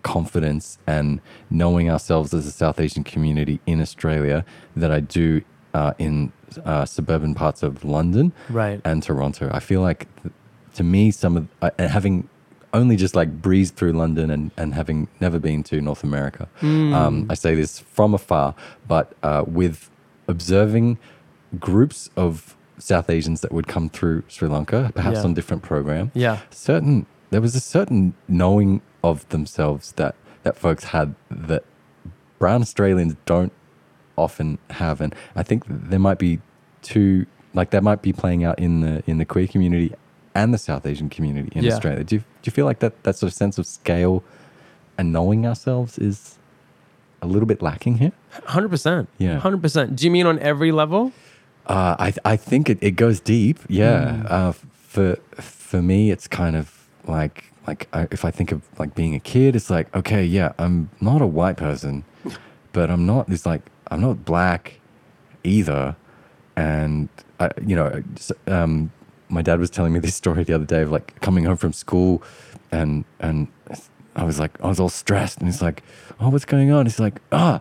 confidence and knowing ourselves as a South Asian community in Australia that I do uh, in uh, suburban parts of London Right. and Toronto. I feel like, th- to me, some of uh, having only just like breezed through London and, and having never been to North America, um, I say this from afar, but uh, with observing groups of South Asians that would come through Sri Lanka, perhaps Yeah. on different program, Yeah. certain there was a certain knowing of themselves that that folks had that brown Australians don't often have, and I think there might be two like that might be playing out in the in the queer community and the South Asian community in Yeah. Australia. Do you, do you feel like that that sort of sense of scale and knowing ourselves is a little bit lacking here? Hundred percent. Yeah. Hundred percent. Do you mean on every level? Uh, I I think it, it goes deep. Yeah. Uh, for for me, it's kind of like like I, if I think of like being a kid, it's like okay, yeah, I'm not a white person, but I'm not. It's like I'm not black either, and I, you know, um, my dad was telling me this story the other day of like coming home from school, and and I was like I was all stressed, and he's like, oh, what's going on? He's like, ah,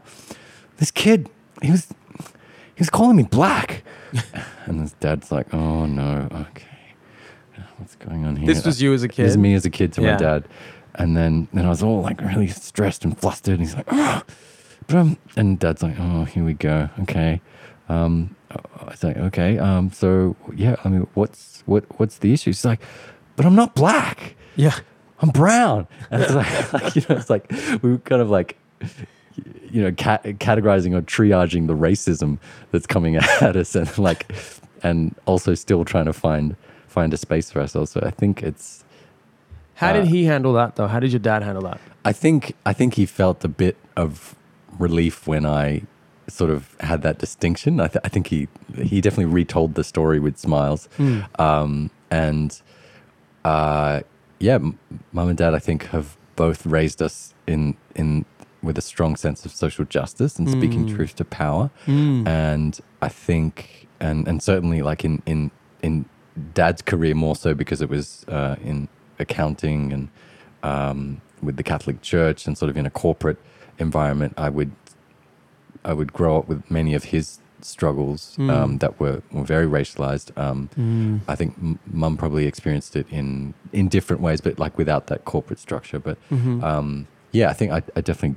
this kid, he was he was calling me black. and his dad's like, oh no, okay. What's going on here? This was you as a kid. This is me as a kid to Yeah. my dad. And then, then I was all like really stressed and flustered. And he's like, oh, but um, and dad's like, oh, here we go. Okay. Um, I was like, okay. Um, so yeah, I mean, what's, what, what's the issue? She's like, but I'm not black. Yeah. I'm brown. And it's like, like, you know, it's like we were kind of like, you know, ca- categorizing or triaging the racism that's coming at us, and like, and also still trying to find find a space for ourselves. So I think it's, How did Uh, he handle that though? How did your dad handle that? I think, I think he felt a bit of relief when I sort of had that distinction. I, th- I think he he definitely retold the story with smiles, um, and uh, yeah, mum and dad I think have both raised us in in with a strong sense of social justice and speaking truth to power, and I think and and certainly like in in in dad's career more so because it was uh, in accounting and um, with the Catholic Church and sort of in a corporate environment, I would I would grow up with many of his struggles um, that were, were very racialized. Um, I think m- mum probably experienced it in in different ways, but like without that corporate structure. But um, yeah, I think I, I definitely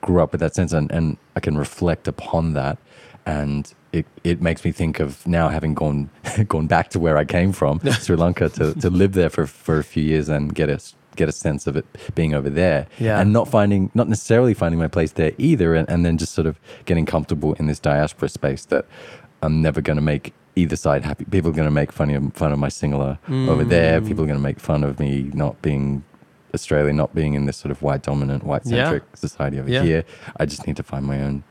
grew up with that sense, and, and I can reflect upon that. And it, it makes me think of now having gone gone back to where I came from, Sri Lanka, to, to live there for, for a few years and get a get a sense of it being over there, Yeah. and not finding not necessarily finding my place there either, and, and then just sort of getting comfortable in this diaspora space that I'm never going to make either side happy. People are going to make fun of fun of my Sinhala over there. Mm. People are going to make fun of me not being Australian, not being in this sort of white dominant, white centric society over Yeah. here. I just need to find my own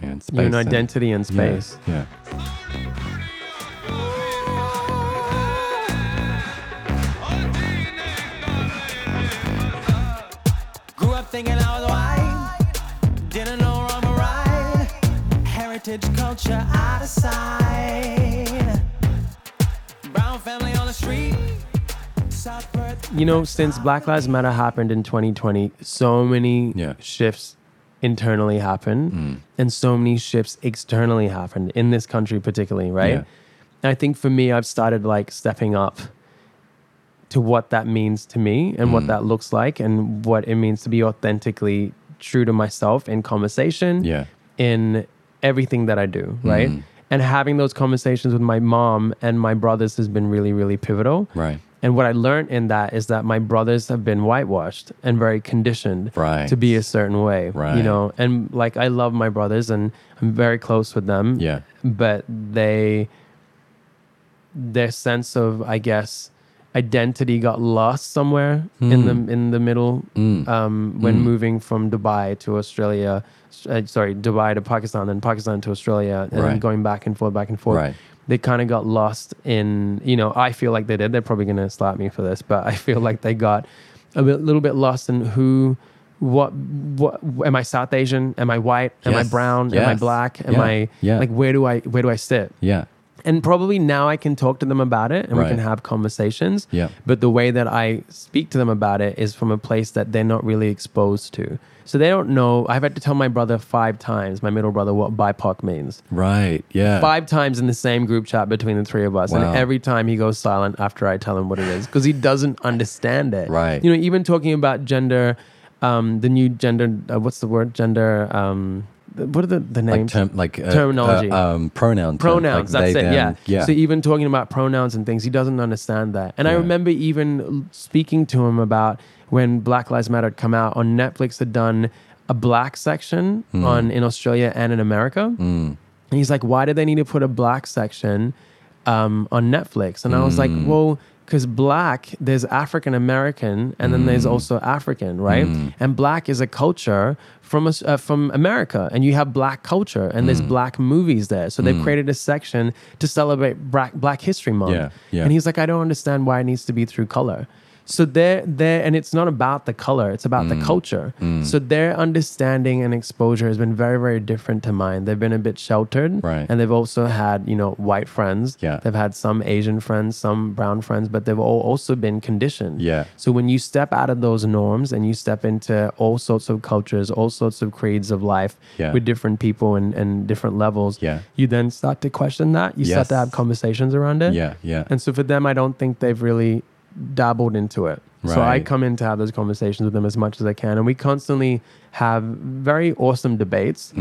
my own space. Your own and- identity and yeah, space. Yeah. Grew up thinking I was white, didn't know wrong or right. Heritage culture out of sight. Brown family on the street, South Perth. You know, since Black Lives Matter happened in 2020, so many Yeah. shifts internally happened mm. and so many shifts externally happened in this country particularly, right? Yeah. And I think for me, I've started like stepping up to what that means to me and what mm. that looks like and what it means to be authentically true to myself in conversation, Yeah. in everything that I do, right? Mm. And having those conversations with my mom and my brothers has been really, really pivotal. Right. And what I learned in that is that my brothers have been whitewashed and very conditioned Right. to be a certain way. Right. You know, and like I love my brothers and I'm very close with them. Yeah. But they their sense of, I guess, identity got lost somewhere in Hmm. the in the middle um, when moving from Dubai to Australia. Uh, sorry, Dubai to Pakistan, then Pakistan to Australia, and Right. going back and forth, back and forth Right. They kind of got lost in you know i feel like they did they're probably going to slap me for this but i feel like they got a bit, little bit lost in who what what am i south asian am i white am i Yes. brown am i black am Yeah. i Yeah. like where do i where do i sit Yeah. and probably now I can talk to them about it and we can have conversations. Yeah. But the way that I speak to them about it is from a place that they're not really exposed to. So they don't know. I've had to tell my brother five times, my middle brother, what BIPOC means. Right. Yeah. Five times in the same group chat between the three of us. Wow. And every time he goes silent after I tell him what it is because he doesn't understand it. Right. You know, even talking about gender, um, the new gender, uh, what's the word? Gender, um, what are the, the Like names? term, like uh, Terminology. uh, um, pronoun. term, pronouns like that's they, it them. yeah Yeah. so even talking about pronouns and things he doesn't understand that and i remember even speaking to him about when black lives matter had come out on netflix had done a black section Hmm. on in australia and in america and he's like why do they need to put a black section um, on netflix and i was like Hmm. well because black there's african american and then Hmm. there's also african right and black is a culture from us uh, from america and you have black culture and Hmm. there's black movies there so they've created a section to celebrate black black history month Yeah, yeah. and he's like i don't understand why it needs to be through color so they're there and it's not about the color it's about Mm. the culture so their understanding and exposure has been very very different to mine they've been a bit sheltered Right. and they've also had you know white friends Yeah. they've had some asian friends some brown friends but they've all also been conditioned Yeah. so when you step out of those norms and you step into all sorts of cultures all sorts of creeds of life Yeah. with different people and, and different levels Yeah. you then start to question that you start to have conversations around it Yeah. Yeah. and so for them, I don't think they've really dabbled into it. So I come in to have those conversations with them as much as I can. And we constantly have very awesome debates,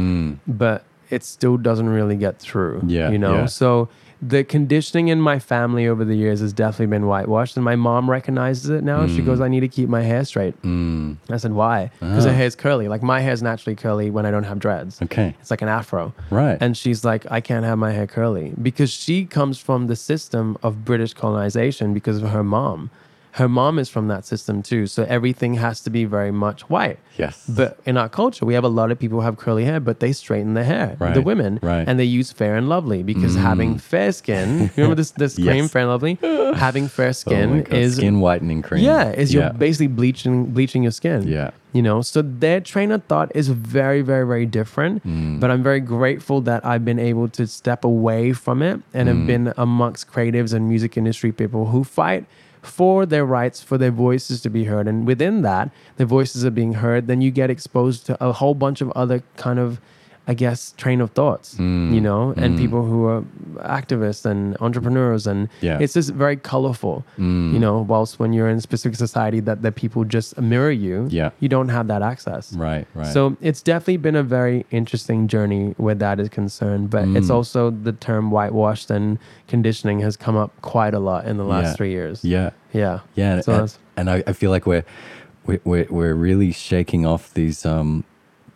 but it still doesn't really get through. Mm. Yeah, You know? yeah. So the conditioning in my family over the years has definitely been whitewashed. And my mom recognizes it now. Mm. She goes, I need to keep my hair straight. I said, why? Because Ah. her hair's curly. Like my hair's naturally curly when I don't have dreads. Okay. It's like an afro. Right. And she's like, I can't have my hair curly because she comes from the system of British colonization because of her mom. Her mom is from that system too. So everything has to be very much white. Yes. But in our culture, we have a lot of people who have curly hair, but they straighten their hair, right. the women, right. Mm. and they use Fair and Lovely because having fair skin, you remember this this cream, Fair and Lovely? having fair Oh skin God. is skin whitening cream. yeah, is yeah. you're basically bleaching bleaching your skin. Yeah. You know, so their train of thought is very, very, very different. Mm. But I'm very grateful that I've been able to step away from it and Mm. have been amongst creatives and music industry people who fight for their rights, for their voices to be heard. And within that, their voices are being heard, then you get exposed to a whole bunch of other kind of I guess train of thoughts, Mm. you know, and people who are activists and entrepreneurs, and Yeah. it's just very colorful, you know. Whilst when you're in a specific society that that people just mirror you, Yeah. you don't have that access. Right. Right. So it's definitely been a very interesting journey where that is concerned, but Mm. it's also the term whitewashed and conditioning has come up quite a lot in the last Yeah. three years. yeah. Yeah. Yeah, and, So and, and I, I feel like we're, we're we're we're really shaking off these um,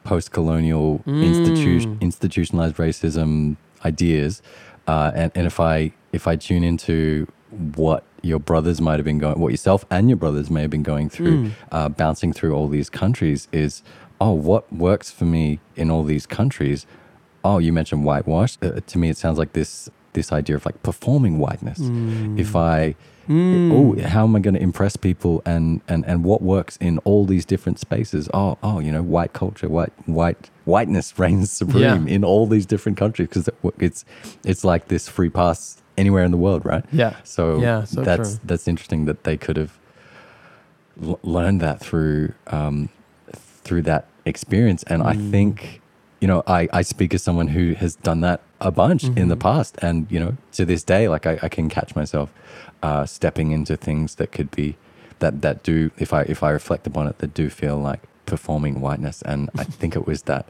post-colonial Mm. institution institutionalized racism ideas, uh, and and if I if I tune into what your brothers might have been going, what yourself and your brothers may have been going through, Mm. uh, bouncing through all these countries, is oh, what works for me in all these countries? Oh, you mentioned whitewash. Uh, to me, it sounds like this this idea of like performing whiteness. Mm. If I oh, how am I going to impress people and, and, and what works in all these different spaces? Oh, oh, you know, white culture, white, white, whiteness reigns supreme Yeah. in all these different countries because it's, it's like this free pass anywhere in the world, right? Yeah. So, Yeah, so that's, true. that's interesting that they could have l- learned that through, um, through that experience. And I Mm. think, you know, I, I speak as someone who has done that a bunch in Mm-hmm. the past. And, you know, to this day, like I, I can catch myself uh, stepping into things that could be, that, that do, if I, if I reflect upon it, that do feel like performing whiteness. And I think it was that,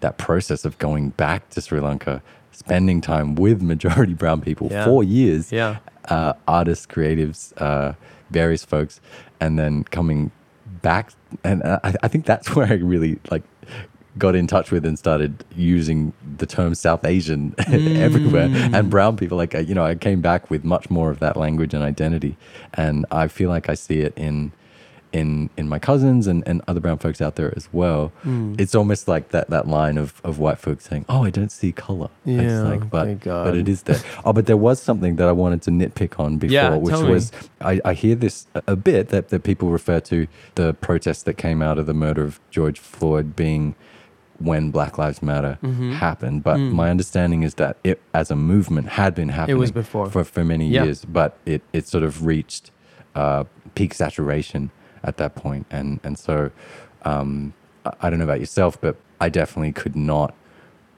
that process of going back to Sri Lanka, spending time with majority brown people Yeah. for years, Yeah. uh, artists, creatives, uh, various folks, and then coming back. And uh, I, I think that's where I really like got in touch with and started using the term South Asian everywhere and brown people. Like, uh, you know, I came back with much more of that language and identity. And I feel like I see it in. In, in my cousins and, and other brown folks out there as well, it's almost like that that line of, of white folks saying, "Oh, I don't see color." It's Yeah, like, but thank God. but it is there. Oh, but there was something that I wanted to nitpick on before, Yeah, which was I, I hear this a, a bit that, that people refer to the protests that came out of the murder of George Floyd being when Black Lives Matter happened, but my understanding is that it, as a movement, had been happening. was before. for for many Yeah. years, but it it sort of reached uh, peak saturation at that point, and and so um, I don't know about yourself, but I definitely could not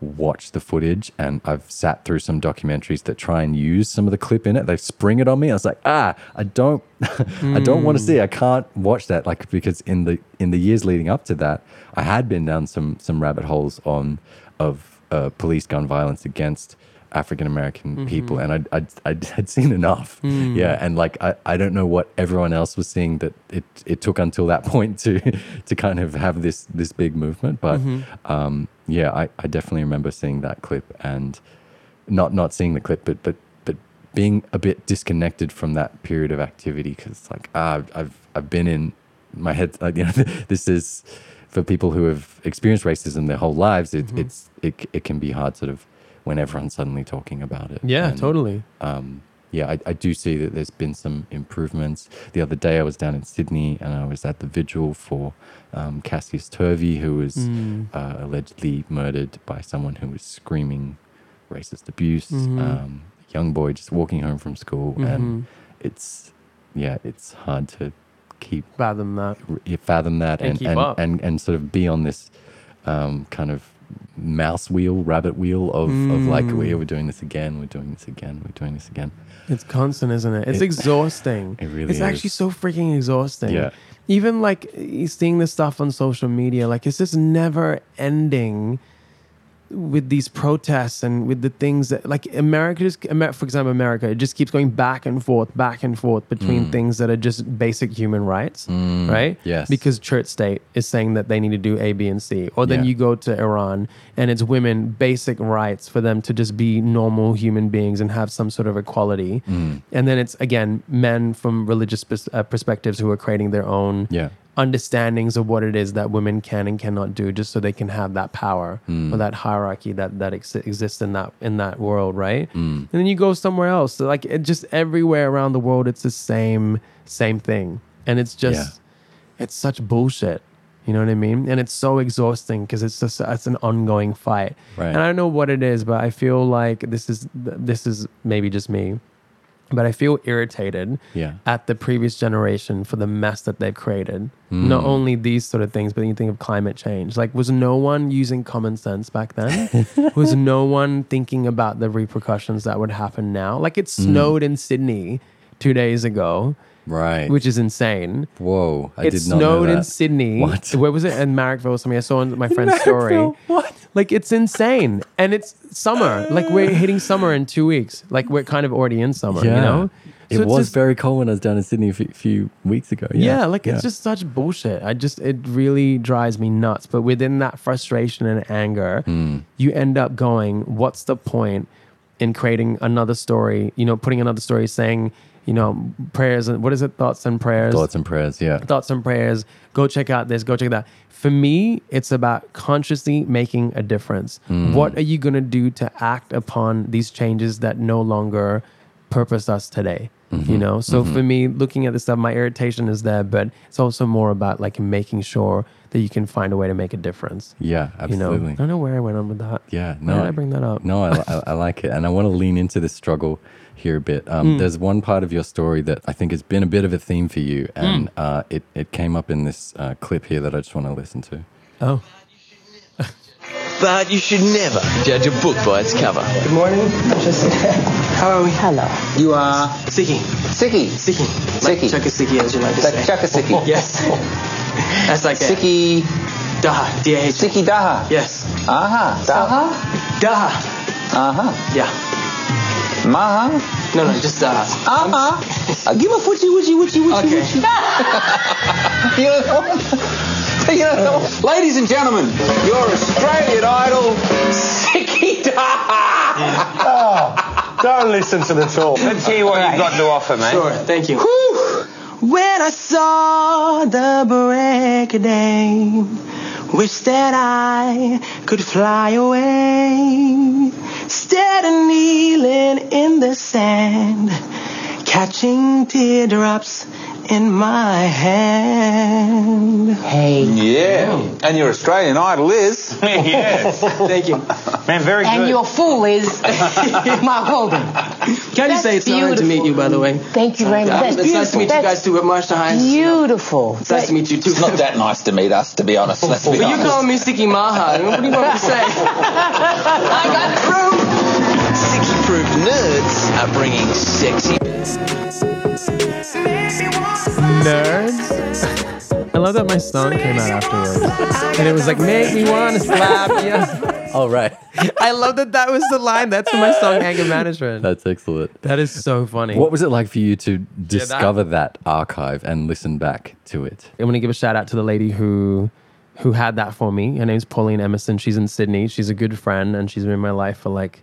watch the footage and I've sat through some documentaries that try and use some of the clip in it. They spring it on me. I was like, ah, I don't I don't want to see. I can't watch that. Like because in the in the years leading up to that, I had been down some some rabbit holes on of uh, police gun violence against African American people, and I'd, I'd, I'd, had seen enough. Yeah, and like I, I don't know what everyone else was seeing that it, it took until that point to to kind of have this this big movement. But um, yeah, I, I definitely remember seeing that clip and not not seeing the clip, but but but being a bit disconnected from that period of activity because like ah, I've, I've I've been in my head. Like, you know, this is for people who have experienced racism their whole lives. It, It's it it can be hard, sort of, when everyone's suddenly talking about it. Yeah, And, totally. um, yeah, I, I do see that there's been some improvements. The other day I was down in Sydney and I was at the vigil for um, Cassius Turvey, who was Mm. uh, allegedly murdered by someone who was screaming racist abuse. Mhm. Um, young boy just walking home from school, Mhm. and it's yeah, it's hard to keep Fathom that. fathom that And and and, and and sort of be on this um, kind of mouse wheel, rabbit wheel of, of like Mm. we're, we're doing this again, we're doing this again, we're doing this again. It's constant, isn't it? It's It- exhausting. it really is. It's actually so freaking exhausting. Yeah. Even like seeing this stuff on social media, like it's just never ending with these protests and with the things that like America just for example America it just keeps going back and forth back and forth between things that are just basic human rights right Mm. yes. because church state is saying that they need to do A B and C or then Yeah. you go to Iran and it's women basic rights for them to just be normal human beings and have some sort of equality Mm. and then it's again men from religious pers- uh, perspectives who are creating their own Yeah. Understandings of what it is that women can and cannot do just so they can have that power Hmm. or that hierarchy that that ex- exists in that in that world right Hmm. and then you go somewhere else so like it just everywhere around the world it's the same same thing and it's just it's such bullshit you know what I mean? And it's so exhausting because it's just it's an ongoing fight. Right. And I don't know what it is, but I feel like this is this is maybe just me, but I feel irritated Yeah. at the previous generation for the mess that they've created. Not Mm. only these sort of things, but you think of climate change. Like, was no one using common sense back then? was no one thinking about the repercussions that would happen now? Like, it Mm. snowed in Sydney two days ago, Right. which is insane. Whoa. I it did not know It snowed in. Sydney. What? Where was it? In Marrickville or something. I saw on my friend's story. What? Like it's insane, and it's summer. Like we're hitting summer in two weeks. Like we're kind of already in summer. Yeah. You know. It So it's was just- very cold when I was down in Sydney a few, few weeks ago. Yeah, Yeah. like it's just such bullshit. I just it really drives me nuts. But within that frustration and anger, Hmm. you end up going, "What's the point in creating another story? You know, putting another story saying, you know, prayers and what is it? Thoughts and prayers. thoughts and prayers. Yeah. thoughts and prayers. Go check out this. Go check that. For me, it's about consciously making a difference. Mm. What are you going to do to act upon these changes that no longer purpose us today? Mm-hmm. You know, so for mm-hmm. me, looking at this stuff, my irritation is there, but it's also more about like making sure that you can find a way to make a difference. Yeah. absolutely. You know, I don't know where I went on with that. Yeah, Why no, did I bring that up? No, I, I, I like it, and I want to lean into this struggle here a bit. Um, There's one part of your story that I think has been a bit of a theme for you, Hmm. and uh, it it came up in this uh, clip here that I just want to listen to. Oh, But you should never judge a book by its cover. Good morning. How are we? Hello. You are Siki. Siki. Siki. Siki. Like Chukasiki, as you like to Like say. Chukasiki. Yes. That's like that. Siki. Daha. D-A-H. Siki Daha. Yes. Aha. Daha. Daha. Aha. Yeah. Maha. No, no, just Daha. Aha. Uh, give a foochie, woochie, woochie, woochie, Okay. woochie. you know that? You know? Ladies and gentlemen, your Australian idol, Siki Daha. Don't listen to the talk. Let's hear what you've got to offer, mate. Sure, thank you. When I saw the break of day, wish that I could fly away, instead of kneeling in the sand, catching teardrops in my hand. Hey. Yeah. Oh. And your Australian Idol is. yes. Thank you. Man, very And good. And your fool is Mark Holden. Can I just say it's an honor to meet you, by the way? Thank you very much. That's it's nice to meet you guys too, with Marcia Hines. Beautiful. It's nice to meet you too. It's not that nice to meet us, to be honest. Let's be But you honest. calling me Sticky Maha. What do you want me to say? I got proof. Sticky Proof nerds are bringing sexy. Nerds. I love that my song came out afterwards, and it was like "Make me wanna slap you." All right. I love that that was the line. That's from my song "Anger Management." That's excellent. That is so funny. What was it like for you to discover that archive and listen back to it? I'm gonna give a shout out to the lady who who had that for me. Her name's Pauline Emerson. She's in Sydney. She's a good friend, and she's been in my life for like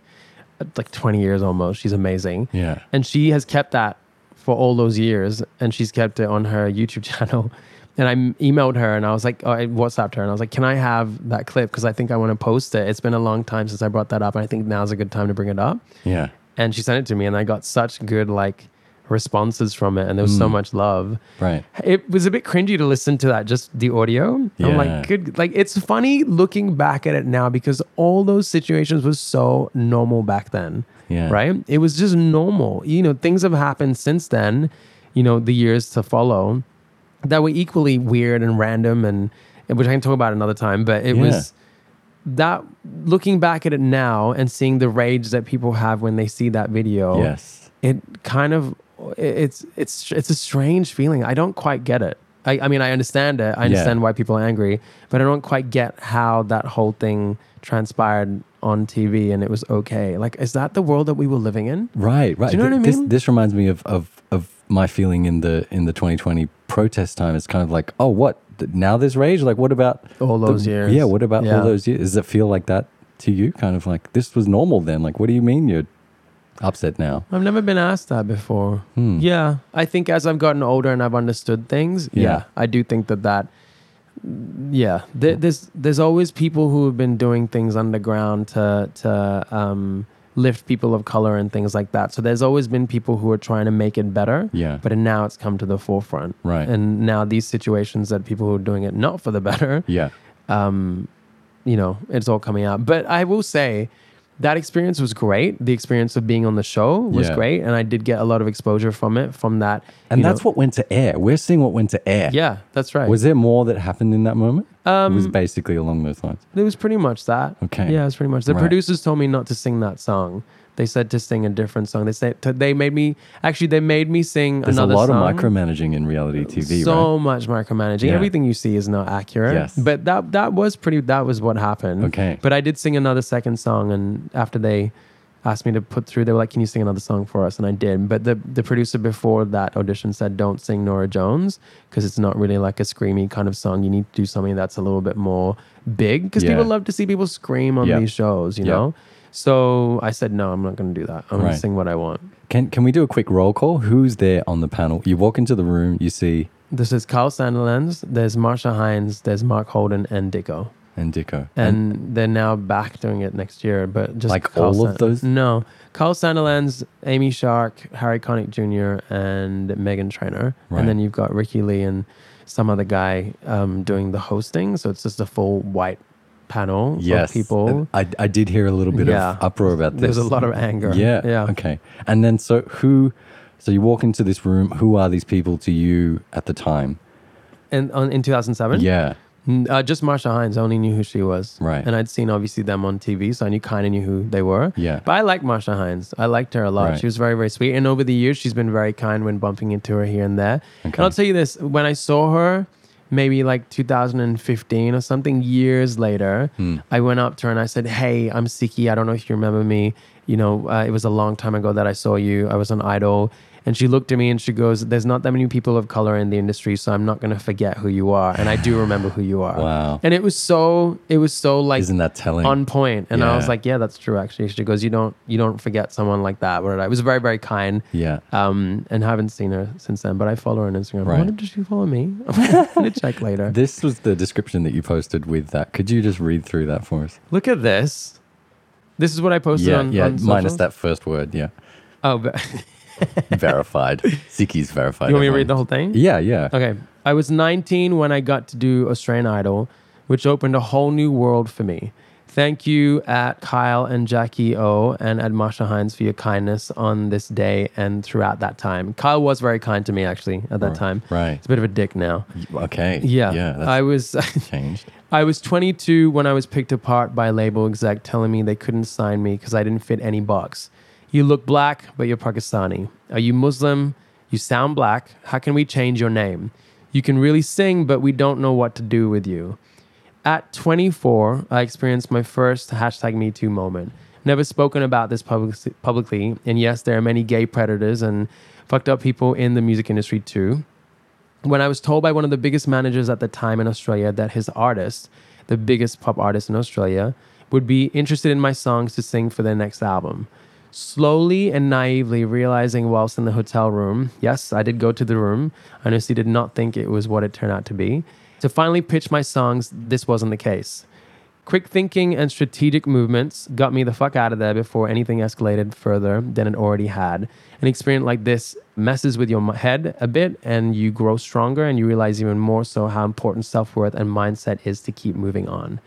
like 20 years almost. She's amazing. Yeah. And she has kept that for all those years, and she's kept it on her YouTube channel. And I emailed her, and I was like, oh, I WhatsApped her, and I was like, can I have that clip? Because I think I want to post it. It's been a long time since I brought that up, and I think now's a good time to bring it up Yeah. and she sent it to me and i got such good like responses from it and there was so mm. much love Right. it was a bit cringy to listen to that just the audio i'm Yeah. like good like it's funny looking back at it now because all those situations was so normal back then Yeah. right it was just normal you know things have happened since then you know the years to follow that were equally weird and random and which i can talk about another time but it Yeah. was that looking back at it now and seeing the rage that people have when they see that video Yes. it kind of it's it's it's a strange feeling i don't quite get it i, I mean i understand it i understand why people are angry but i don't quite get how that whole thing transpired on tv and it was okay like is that the world that we were living in Right, right. Do you know what I This- mean? This, reminds me of, of of my feeling in the in the 2020 protest time. It's kind of like, oh, what? Now there's rage. Like, what about All the- those years. Yeah, what about Yeah. all those years? Does it feel like that to you? Kind of like this was normal then. Like, what do you mean you're upset now? I've never been asked that before. Hmm. Yeah, I think as I've gotten older and I've understood things, yeah, Yeah. I do think that that, yeah, there, there's there's always people who have been doing things underground to to um, lift people of color and things like that. So there's always been people who are trying to make it better. Yeah. But now it's come to the forefront. Right. And now these situations that people who are doing it not for the better, Yeah, um, you know, it's all coming out. But I will say that experience was great. The experience of being on the show was Yeah. great, and I did get a lot of exposure from it. From that, and you know- that's what went to air. We're seeing what went to air. Yeah, that's right. Was there more that happened in that moment? Um, it was basically along those lines. It was pretty much that. Okay. Yeah, it was pretty much. The Right. producers told me not to sing that song. They said to sing a different song. They said to, they made me actually they made me sing another song. There's a lot song. of micromanaging in reality uh, TV, so right? much micromanaging. Yeah. Everything you see is not accurate. Yes. But that that was pretty. That was what happened. Okay. But I did sing another second song, and after they asked me to put through, they were like, "Can you sing another song for us?" And I did. But the the producer before that audition said, "Don't sing Norah Jones because it's not really like a screamy kind of song. You need to do something that's a little bit more big because Yeah. people love to see people scream on Yeah. these shows. You Yeah. know." So I said, "No, I'm not going to do that. I'm going Right. to sing what I want." Can can we do a quick roll call? Who's there on the panel? You walk into the room, you see This is Carl Sandilands. There's Marcia Hines. There's Mark Holden and Dicko. and Dicko. and they're now back doing it next year. But just Like Carl all of those? No, Carl Sandilands, Amy Shark, Harry Connick Jr., and Meghan Trainor, Right. and then you've got Ricki-Lee and some other guy um, doing the hosting. So it's just a full white panel yes, of people. I, I did hear a little bit Yeah. of uproar about this. There was a lot of anger. Yeah. Yeah. Okay. And then so who? So you walk into this room. Who are these people to you at the time? And on, in 2007, Yeah. Uh, just Marcia Hines. I only knew who she was. Right. And I'd seen obviously them on TV, so I knew kind of knew who they were. Yeah. But I liked Marcia Hines. I liked her a lot. Right. She was very, very sweet. And over the years, she's been very kind when bumping into her here and there. Okay. And I'll tell you this when I saw her, maybe like 2015 or something, years later, Hmm. I went up to her and I said, Hey, I'm Siki. I don't know if you remember me. You know, uh, it was a long time ago that I saw you. I was on Idol. And she looked at me and she goes, There's not that many people of color in the industry, so I'm not going to forget who you are. And I do remember who you are. Wow. And it was so, it was so like Isn't that telling? on point. And I was like, Yeah, that's true actually. She goes, You don't, you don't forget someone like that. But it was very, very kind. Yeah. Um, and haven't seen her since then, but I follow her on Instagram. Right. Why did she follow me? I'm gonna check later. This was the description that you posted with that. Could you just read through that for us? Look at this. This is what I posted yeah. on, yeah. on minus that first word. Yeah. Oh, but verified. Siki's verified. You want me to read the whole thing? Yeah, yeah. Okay. I was 19 when I got to do Australian Idol, which opened a whole new world for me. Thank you at Kyle and Jackie O and at Marcia Hines for your kindness on this day and throughout that time. Kyle was very kind to me actually at that time. right. He's a bit of a dick now. Okay. Yeah. Yeah. I was changed. I was 22 when I was picked apart by a label exec telling me they couldn't sign me because I didn't fit any box. You look black, but you're Pakistani. Are you Muslim? You sound black. How can we change your name? You can really sing, but we don't know what to do with you. At 24, I experienced my first hashtag MeToo moment. Never spoken about this public- publicly, and yes, there are many gay predators and fucked up people in the music industry too when I was told by one of the biggest managers at the time in Australia that his artist, the biggest pop artist in Australia, would be interested in my songs to sing for their next album. Slowly and naively realizing whilst in the hotel room, yes, I did go to the room. I honestly did not think it was what it turned out to be. To finally pitch my songs, this wasn't the case. Quick thinking and strategic movements got me the fuck out of there before anything escalated further than it already had. An experience like this messes with your head a bit and you grow stronger and you realize even more so how important self worth and mindset is to keep moving on.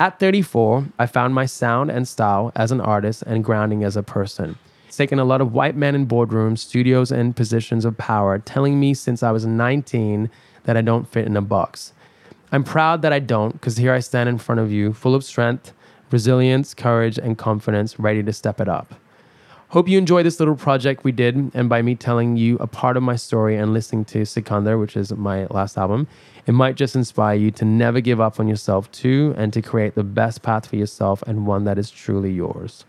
At 34, I found my sound and style as an artist and grounding as a person. It's taken a lot of white men in boardrooms, studios, and positions of power telling me since I was 19 that I don't fit in a box. I'm proud that I don't, because here I stand in front of you, full of strength, resilience, courage, and confidence, ready to step it up. Hope you enjoy this little project we did, and by me telling you a part of my story and listening to Sikandar, which is my last album, it might just inspire you to never give up on yourself too, and to create the best path for yourself and one that is truly yours.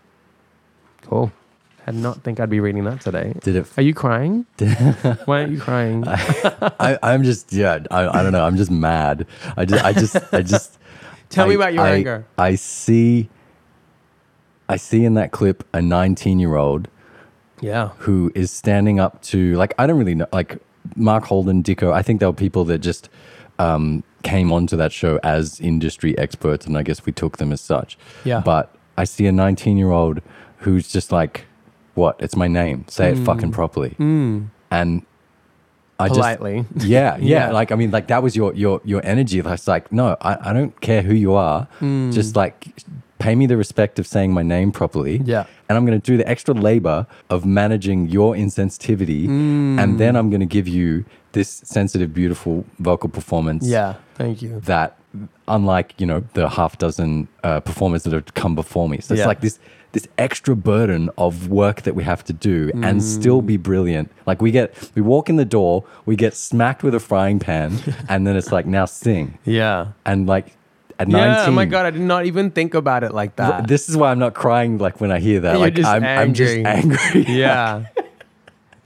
Cool. I did not think I'd be reading that today. Did it? Are you crying? Why aren't you crying? I, I'm just yeah. I, I don't know. I'm just mad. I just I just I just. Tell me about your I- anger. I see. I see in that clip a 19 year old yeah. who is standing up to like I don't really know like Mark Holden, Dicko. I think there were people that just um, came onto that show as industry experts, and I guess we took them as such. Yeah. But I see a 19 year old who's just like, "What? It's my name. Say Hmm. it fucking properly." And I Politely. just yeah, yeah, Yeah. Like I mean, like that was your your your energy. It's like no, I, I don't care who you are. Hmm. Just like pay me the respect of saying my name properly. Yeah. And I'm going to do the extra labor of managing your insensitivity, Hmm. and then I'm going to give you this sensitive, beautiful vocal performance. Yeah. Thank you. That, unlike you know the half dozen uh, performers that have come before me, so it's Yeah. like this this extra burden of work that we have to do Mm. and still be brilliant. Like we get we walk in the door, we get smacked with a frying pan, and then it's like now sing Yeah. and like at 19 Oh my God. I did not even think about it like that. this is why I'm not crying like when I hear that. You're like just I'm, I'm just angry. yeah.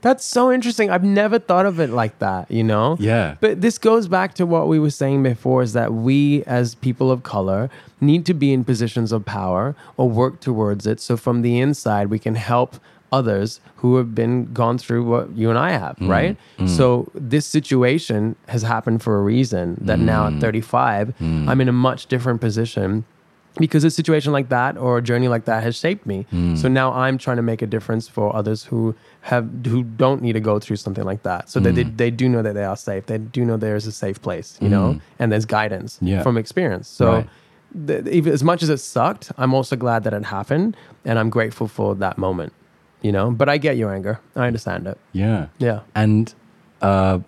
That's so interesting. I've never thought of it like that, you know? Yeah. But this goes back to what we were saying before is that we, as people of color, need to be in positions of power or work towards it. So from the inside, we can help others who have been gone through what you and I have, Mm. right? So this situation has happened for a reason that now Mm. at 35, I'm in a much different position because a situation like that or a journey like that has shaped me. Mm. So now I'm trying to make a difference for others who have who don't need to go through something like that. So that they, Mm. they do know that they are safe. They do know there's a safe place, you know, and there's guidance Yeah. from experience. So Right. as much as it sucked, I'm also glad that it happened and I'm grateful for that moment, you know. But I get your anger. I understand it. Yeah. Yeah. And uh,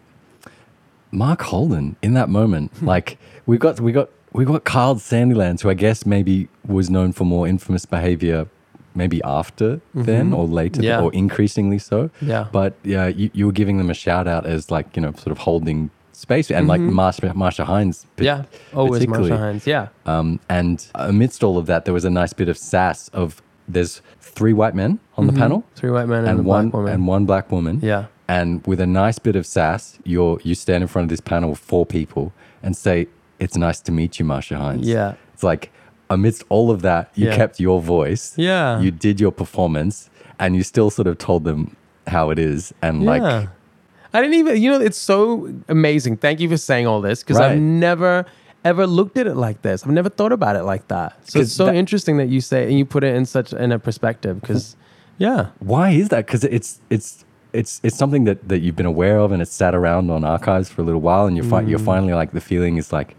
Mark Holden in that moment, Hmm. like we got we got we got Kyle Sandilands, who I guess maybe was known for more infamous behavior maybe after then or later Mm-hmm. Yeah. or increasingly so. Yeah. But yeah, you, you were giving them a shout out as like, you know, sort of holding space and like Marcia, Marcia Hines. Mm-hmm. Yeah. Always. Marcia Hines. Yeah. Um, and amidst all of that, there was a nice bit of sass of there's three white men on the panel Three white men Mm-hmm. and, and a one black woman. and one black woman. Yeah. And with a nice bit of sass, you're you stand in front of this panel of four people and say, "It's nice to meet you, Marcia Hines." Yeah. It's like amidst all of that, you Yeah. kept your voice. Yeah. You did your performance, and you still sort of told them how it is, and like. I didn't even, you know, it's so amazing. Thank you for saying all this because I've never ever looked at it like this. I've never thought about it like that. So it's so that- interesting that you say and you put it in such in a perspective because Yeah. Why is that? Because it's it's it's it's something that that you've been aware of and it's sat around on archives for a little while, and you're fi- Mm. you're finally like the feeling is like,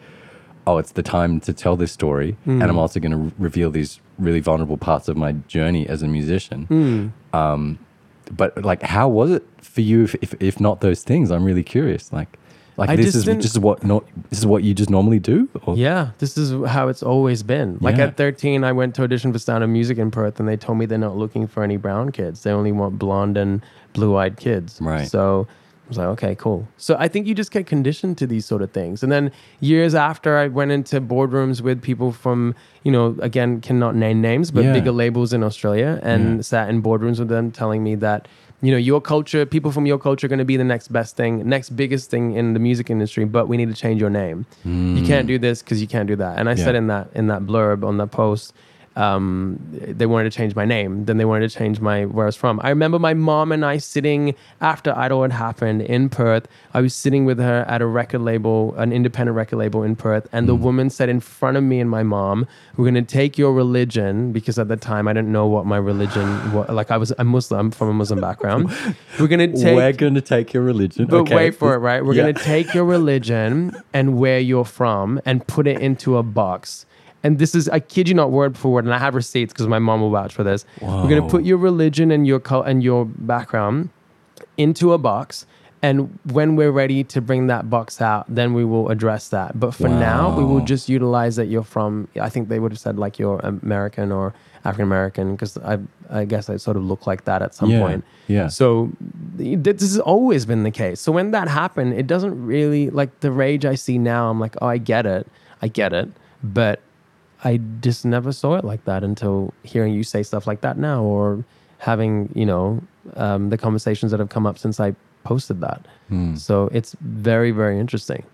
oh, it's the time to tell this story, and Mm. I'm also going to re- reveal these really vulnerable parts of my journey as a musician. Mm. Um, but like, how was it for you? If if, if not those things, I'm really curious. Like. Like I this is didn't- is what not this is what you just normally do. Or? Yeah, this is how it's always been. Like Yeah. at 13, I went to audition for Sound of Music in Perth, and they told me they're not looking for any brown kids. They only want blonde and blue-eyed kids. Right. So I was like, okay, cool. So I think you just get conditioned to these sort of things. And then years after, I went into boardrooms with people from, you know, again, cannot name names, but Yeah. bigger labels in Australia, and Yeah. sat in boardrooms with them, telling me that. You know, your culture, people from your culture are going to be the next best thing, next biggest thing in the music industry, but we need to change your name. You hmm. can't do this because you can't do that. And I said in that in that blurb on the post, um, they wanted to change my name. Then they wanted to change my where I was from. I remember my mom and I sitting after Idol had happened in Perth. I was sitting with her at a record label, an independent record label in Perth, and the woman said in front of me and my mom, "We're going to take your religion because at the time I didn't know what my religion was. Like I was a Muslim I'm from a Muslim background. We're going to take We're going to take your religion. but okay. wait for it, right? We're Yeah. going to take your religion and where you're from and put it into a box. And this is, I kid you not, word for word, and I have receipts because my mom will vouch for this. We're going to put your religion and your cul- and your background into a box. And when we're ready to bring that box out, then we will address that. But for now, we will just utilize that you're from. I think they would have said like you're American or African American because I, I guess I sort of look like that at some Yeah, point. yeah. So th- this has always been the case. So when that happened, it doesn't really like the rage I see now. I'm like, oh, I get it, I get it, but I just never saw it like that until hearing you say stuff like that now, or having you know um, the conversations that have come up since I posted that. Hmm. So it's very very interesting,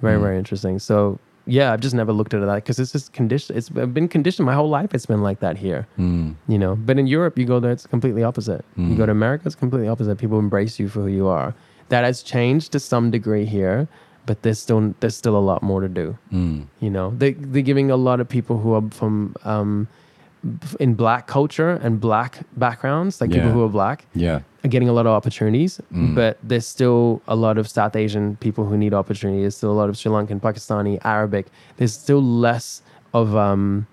very very interesting. So yeah, I've just never looked at it that because it's just conditioned. It's been conditioned my whole life. It's been like that here Hmm. you know but in europe you go there it's completely opposite you Mm. go to america it's completely opposite people embrace you for who you are that has changed to some degree here but there's still there's still a lot more to do Mm. you know they, they're giving a lot of people who are from um, in black culture and black backgrounds like people who are black Yeah. are getting a lot of opportunities, Mm. but there's still a lot of South Asian people who need opportunity. There's still a lot of Sri Lankan, Pakistani, Arabic. There's still less of um,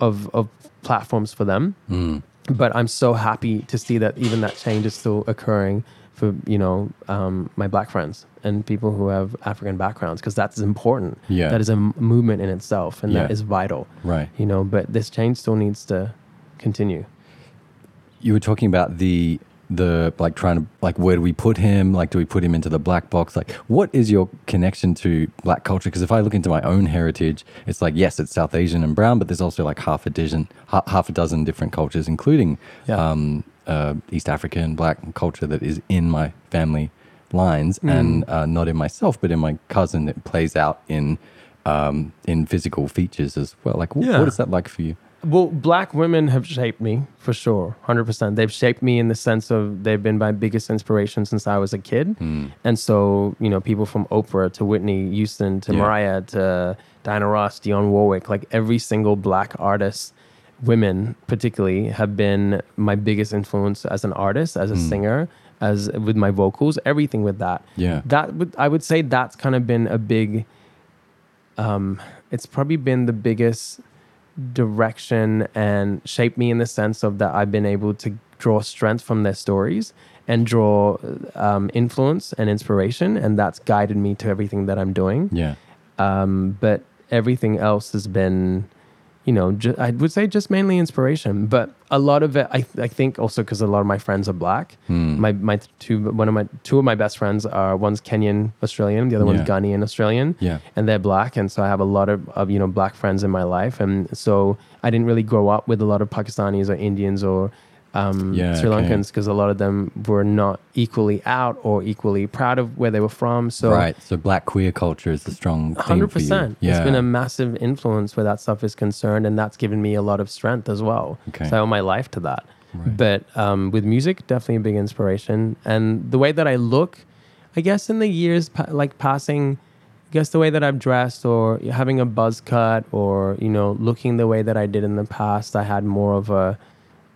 of of platforms for them. Mm. But I'm so happy to see that even that change is still occurring for you know um, my black friends and people who have African backgrounds because that's important. Yeah. that is a m- movement in itself, and that Yeah. is vital. Right. You know, but this change still needs to continue. You were talking about the the like trying to like where do we put him? Like do we put him into the black box? Like what is your connection to black culture? Because if I look into my own heritage, it's like yes, it's South Asian and brown, but there's also like half a dozen half a dozen different cultures, including Yeah. um, uh, East African black culture that is in my family lines and uh, not in myself, but in my cousin. It plays out in um, in physical features as well. Like Yeah. what is that like for you? Well, black women have shaped me for sure, hundred percent. They've shaped me in the sense of they've been my biggest inspiration since I was a kid, and so you know, people from Oprah to Whitney Houston to Yeah. Mariah to Diana Ross, Dionne Warwick, like every single black artist, women particularly, have been my biggest influence as an artist, as a singer, as with my vocals, everything with that. Yeah. that would I would say that's kind of been a big um, it's probably been the biggest direction and shaped me in the sense of that I've been able to draw strength from their stories and draw um, influence and inspiration, and that's guided me to everything that I'm doing. Yeah. Um, but everything else has been, you know, ju- I would say just mainly inspiration. But a lot of it, I, I think, also because a lot of my friends are black. Hmm. My my two one of my two of my best friends are one's Kenyan Australian, the other one's Ghanaian Australian Yeah. and they're black and so i have a lot of, of you know black friends in my life and so i didn't really grow up with a lot of pakistanis or indians or um, Yeah, sri lankans because a lot of them were not equally out or equally proud of where they were from so right. So black queer culture is a strong hundred percent. Yeah. It's been a massive influence where that stuff is concerned, and that's given me a lot of strength as well. Okay. So I owe my life to that. Right. But um, with music, definitely a big inspiration, and the way that I look, I guess in the years like passing, I guess the way that I've dressed, or having a buzz cut, or you know, looking the way that I did in the past, I had more of a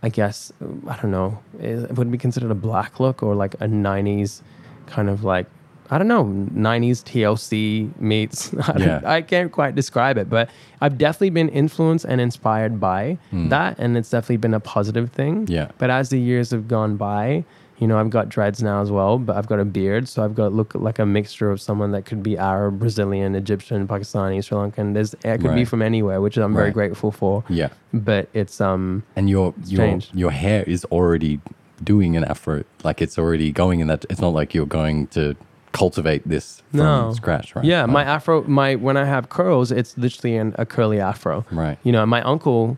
I guess I don't know. It would be considered a black look or like a '90s kind of like I don't know '90s TLC meets. I, Yeah. I can't quite describe it, but I've definitely been influenced and inspired by hmm. that, and it's definitely been a positive thing. Yeah. But as the years have gone by, you know, I've got dreads now as well, but I've got a beard, so I've got look like a mixture of someone that could be Arab, Brazilian, Egyptian, Pakistani, Sri Lankan. There's it could be from anywhere, which I'm very grateful for. Yeah. But it's um And your your Strange. your hair is already doing an afro. Like it's already going in that. It's not like you're going to cultivate this from no scratch, right? Yeah, Oh, my afro, my when I have curls, it's literally an, a curly afro. Right. You know, my uncle,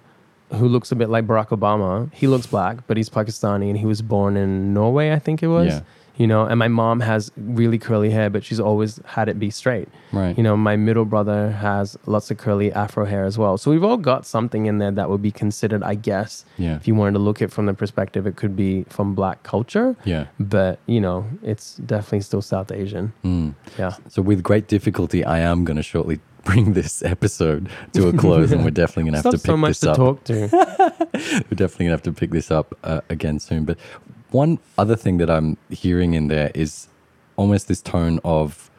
who looks a bit like Barack Obama, he looks black, but he's Pakistani and he was born in Norway, I think it was. Yeah. You know, and my mom has really curly hair, but she's always had it be straight. Right. You know, my middle brother has lots of curly afro hair as well. So we've all got something in there that would be considered, I guess. Yeah. If you wanted to look at it from the perspective, it could be from black culture. Yeah. But, you know, it's definitely still South Asian. Mm. Yeah. So with great difficulty, I am going to shortly bring this episode to a close, and we're definitely to have Still to pick so much this to up. talk to. we're definitely gonna have to pick this up uh, again soon. But one other thing that I'm hearing in there is almost this tone of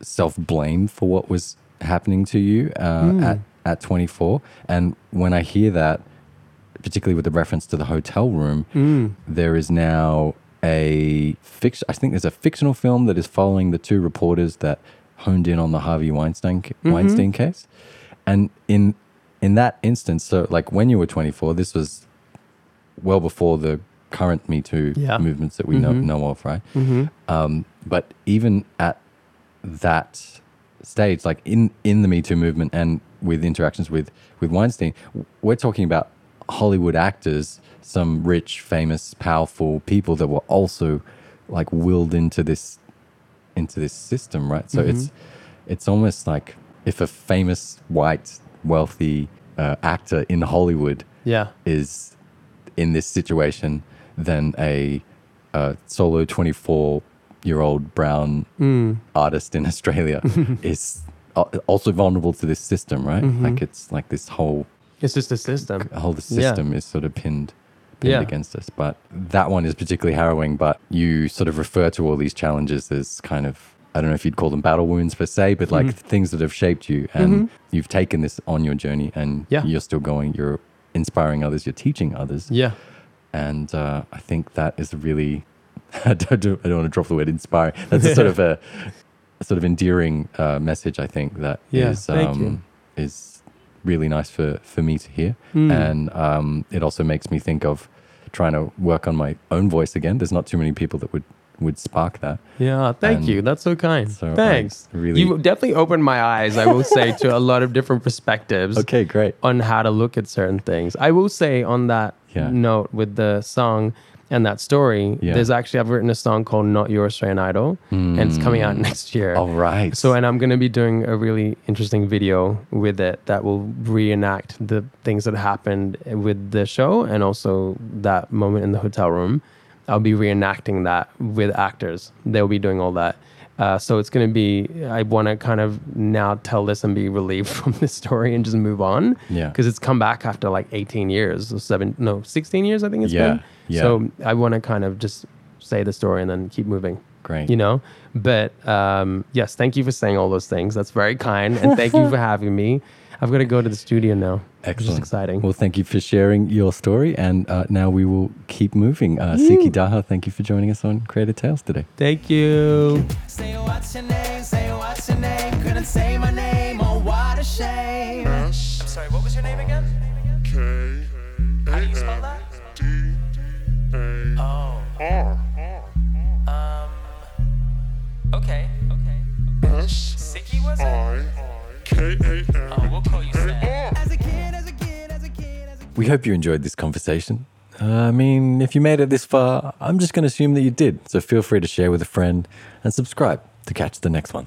self blame for what was happening to you uh, at at 24. And when I hear that, particularly with the reference to the hotel room, there is now a fiction. I think there's a fictional film that is following the two reporters that honed in on the Harvey Weinstein mm-hmm. Weinstein case, and in in that instance, so like when you were 24, this was well before the current Me Too Yeah. movements that we know, mm-hmm. know of, right? Mm-hmm. Um, but even at that stage, like in in the Me Too movement and with interactions with with Weinstein, we're talking about Hollywood actors, some rich, famous, powerful people that were also like willed into this into this system, right? So it's it's almost like if a famous white wealthy uh, actor in Hollywood Yeah. is in this situation then a, uh solo 24 year old brown artist in Australia is also vulnerable to this system, right? Like it's like this whole It's just a system. whole the Yeah. system is sort of pinned pinned Yeah. against us. But that one is particularly harrowing. But you sort of refer to all these challenges as kind of I don't know if you'd call them battle wounds per se, but like Mm-hmm. things that have shaped you, and you've taken this on your journey, and Yeah. you're still going. You're inspiring others. You're teaching others, Yeah. and uh, I think that is really I don't, I don't want to drop the word inspiring. That's a sort of a, a sort of endearing uh, message. I think that is Yeah, you. um, is really nice for for me to hear, Hmm. and um, it also makes me think of trying to work on my own voice again. There's not too many people that would would spark that. Yeah, thank And you. That's so kind. so I Thanks. really- you definitely opened my eyes, I will say, to a lot of different perspectives Okay, great. on how to look at certain things. I will say on that Yeah. note with the song and that story, Yeah. there's actually I've written a song called Not Your Australian Idol and it's coming out next year. All right. So, and I'm going to be doing a really interesting video with it that will reenact the things that happened with the show and also that moment in the hotel room. I'll be reenacting that with actors. They'll be doing all that. Uh, so it's going to be, I want to kind of now tell this and be relieved from this story and just move on. Yeah. Because it's come back after like 18 years or seven, no, 16 years, I think it's Yeah, been. Yeah. So I want to kind of just say the story and then keep moving Great. you know but um yes thank you for saying all those things that's very kind and thank you for having me i've got to go to the studio now Excellent. which is exciting Well, thank you for sharing your story, and uh, now we will keep moving. Uh, Siki Daha, thank you for joining us on Creative Tales today. thank you Say what's your name, say what's your name. Couldn't say my name, oh what a shame. I'm sorry, what was your name again? We hope you enjoyed this conversation. I mean, if you made it this far, I'm just going to assume that you did. So feel free to share with a friend and subscribe to catch the next one.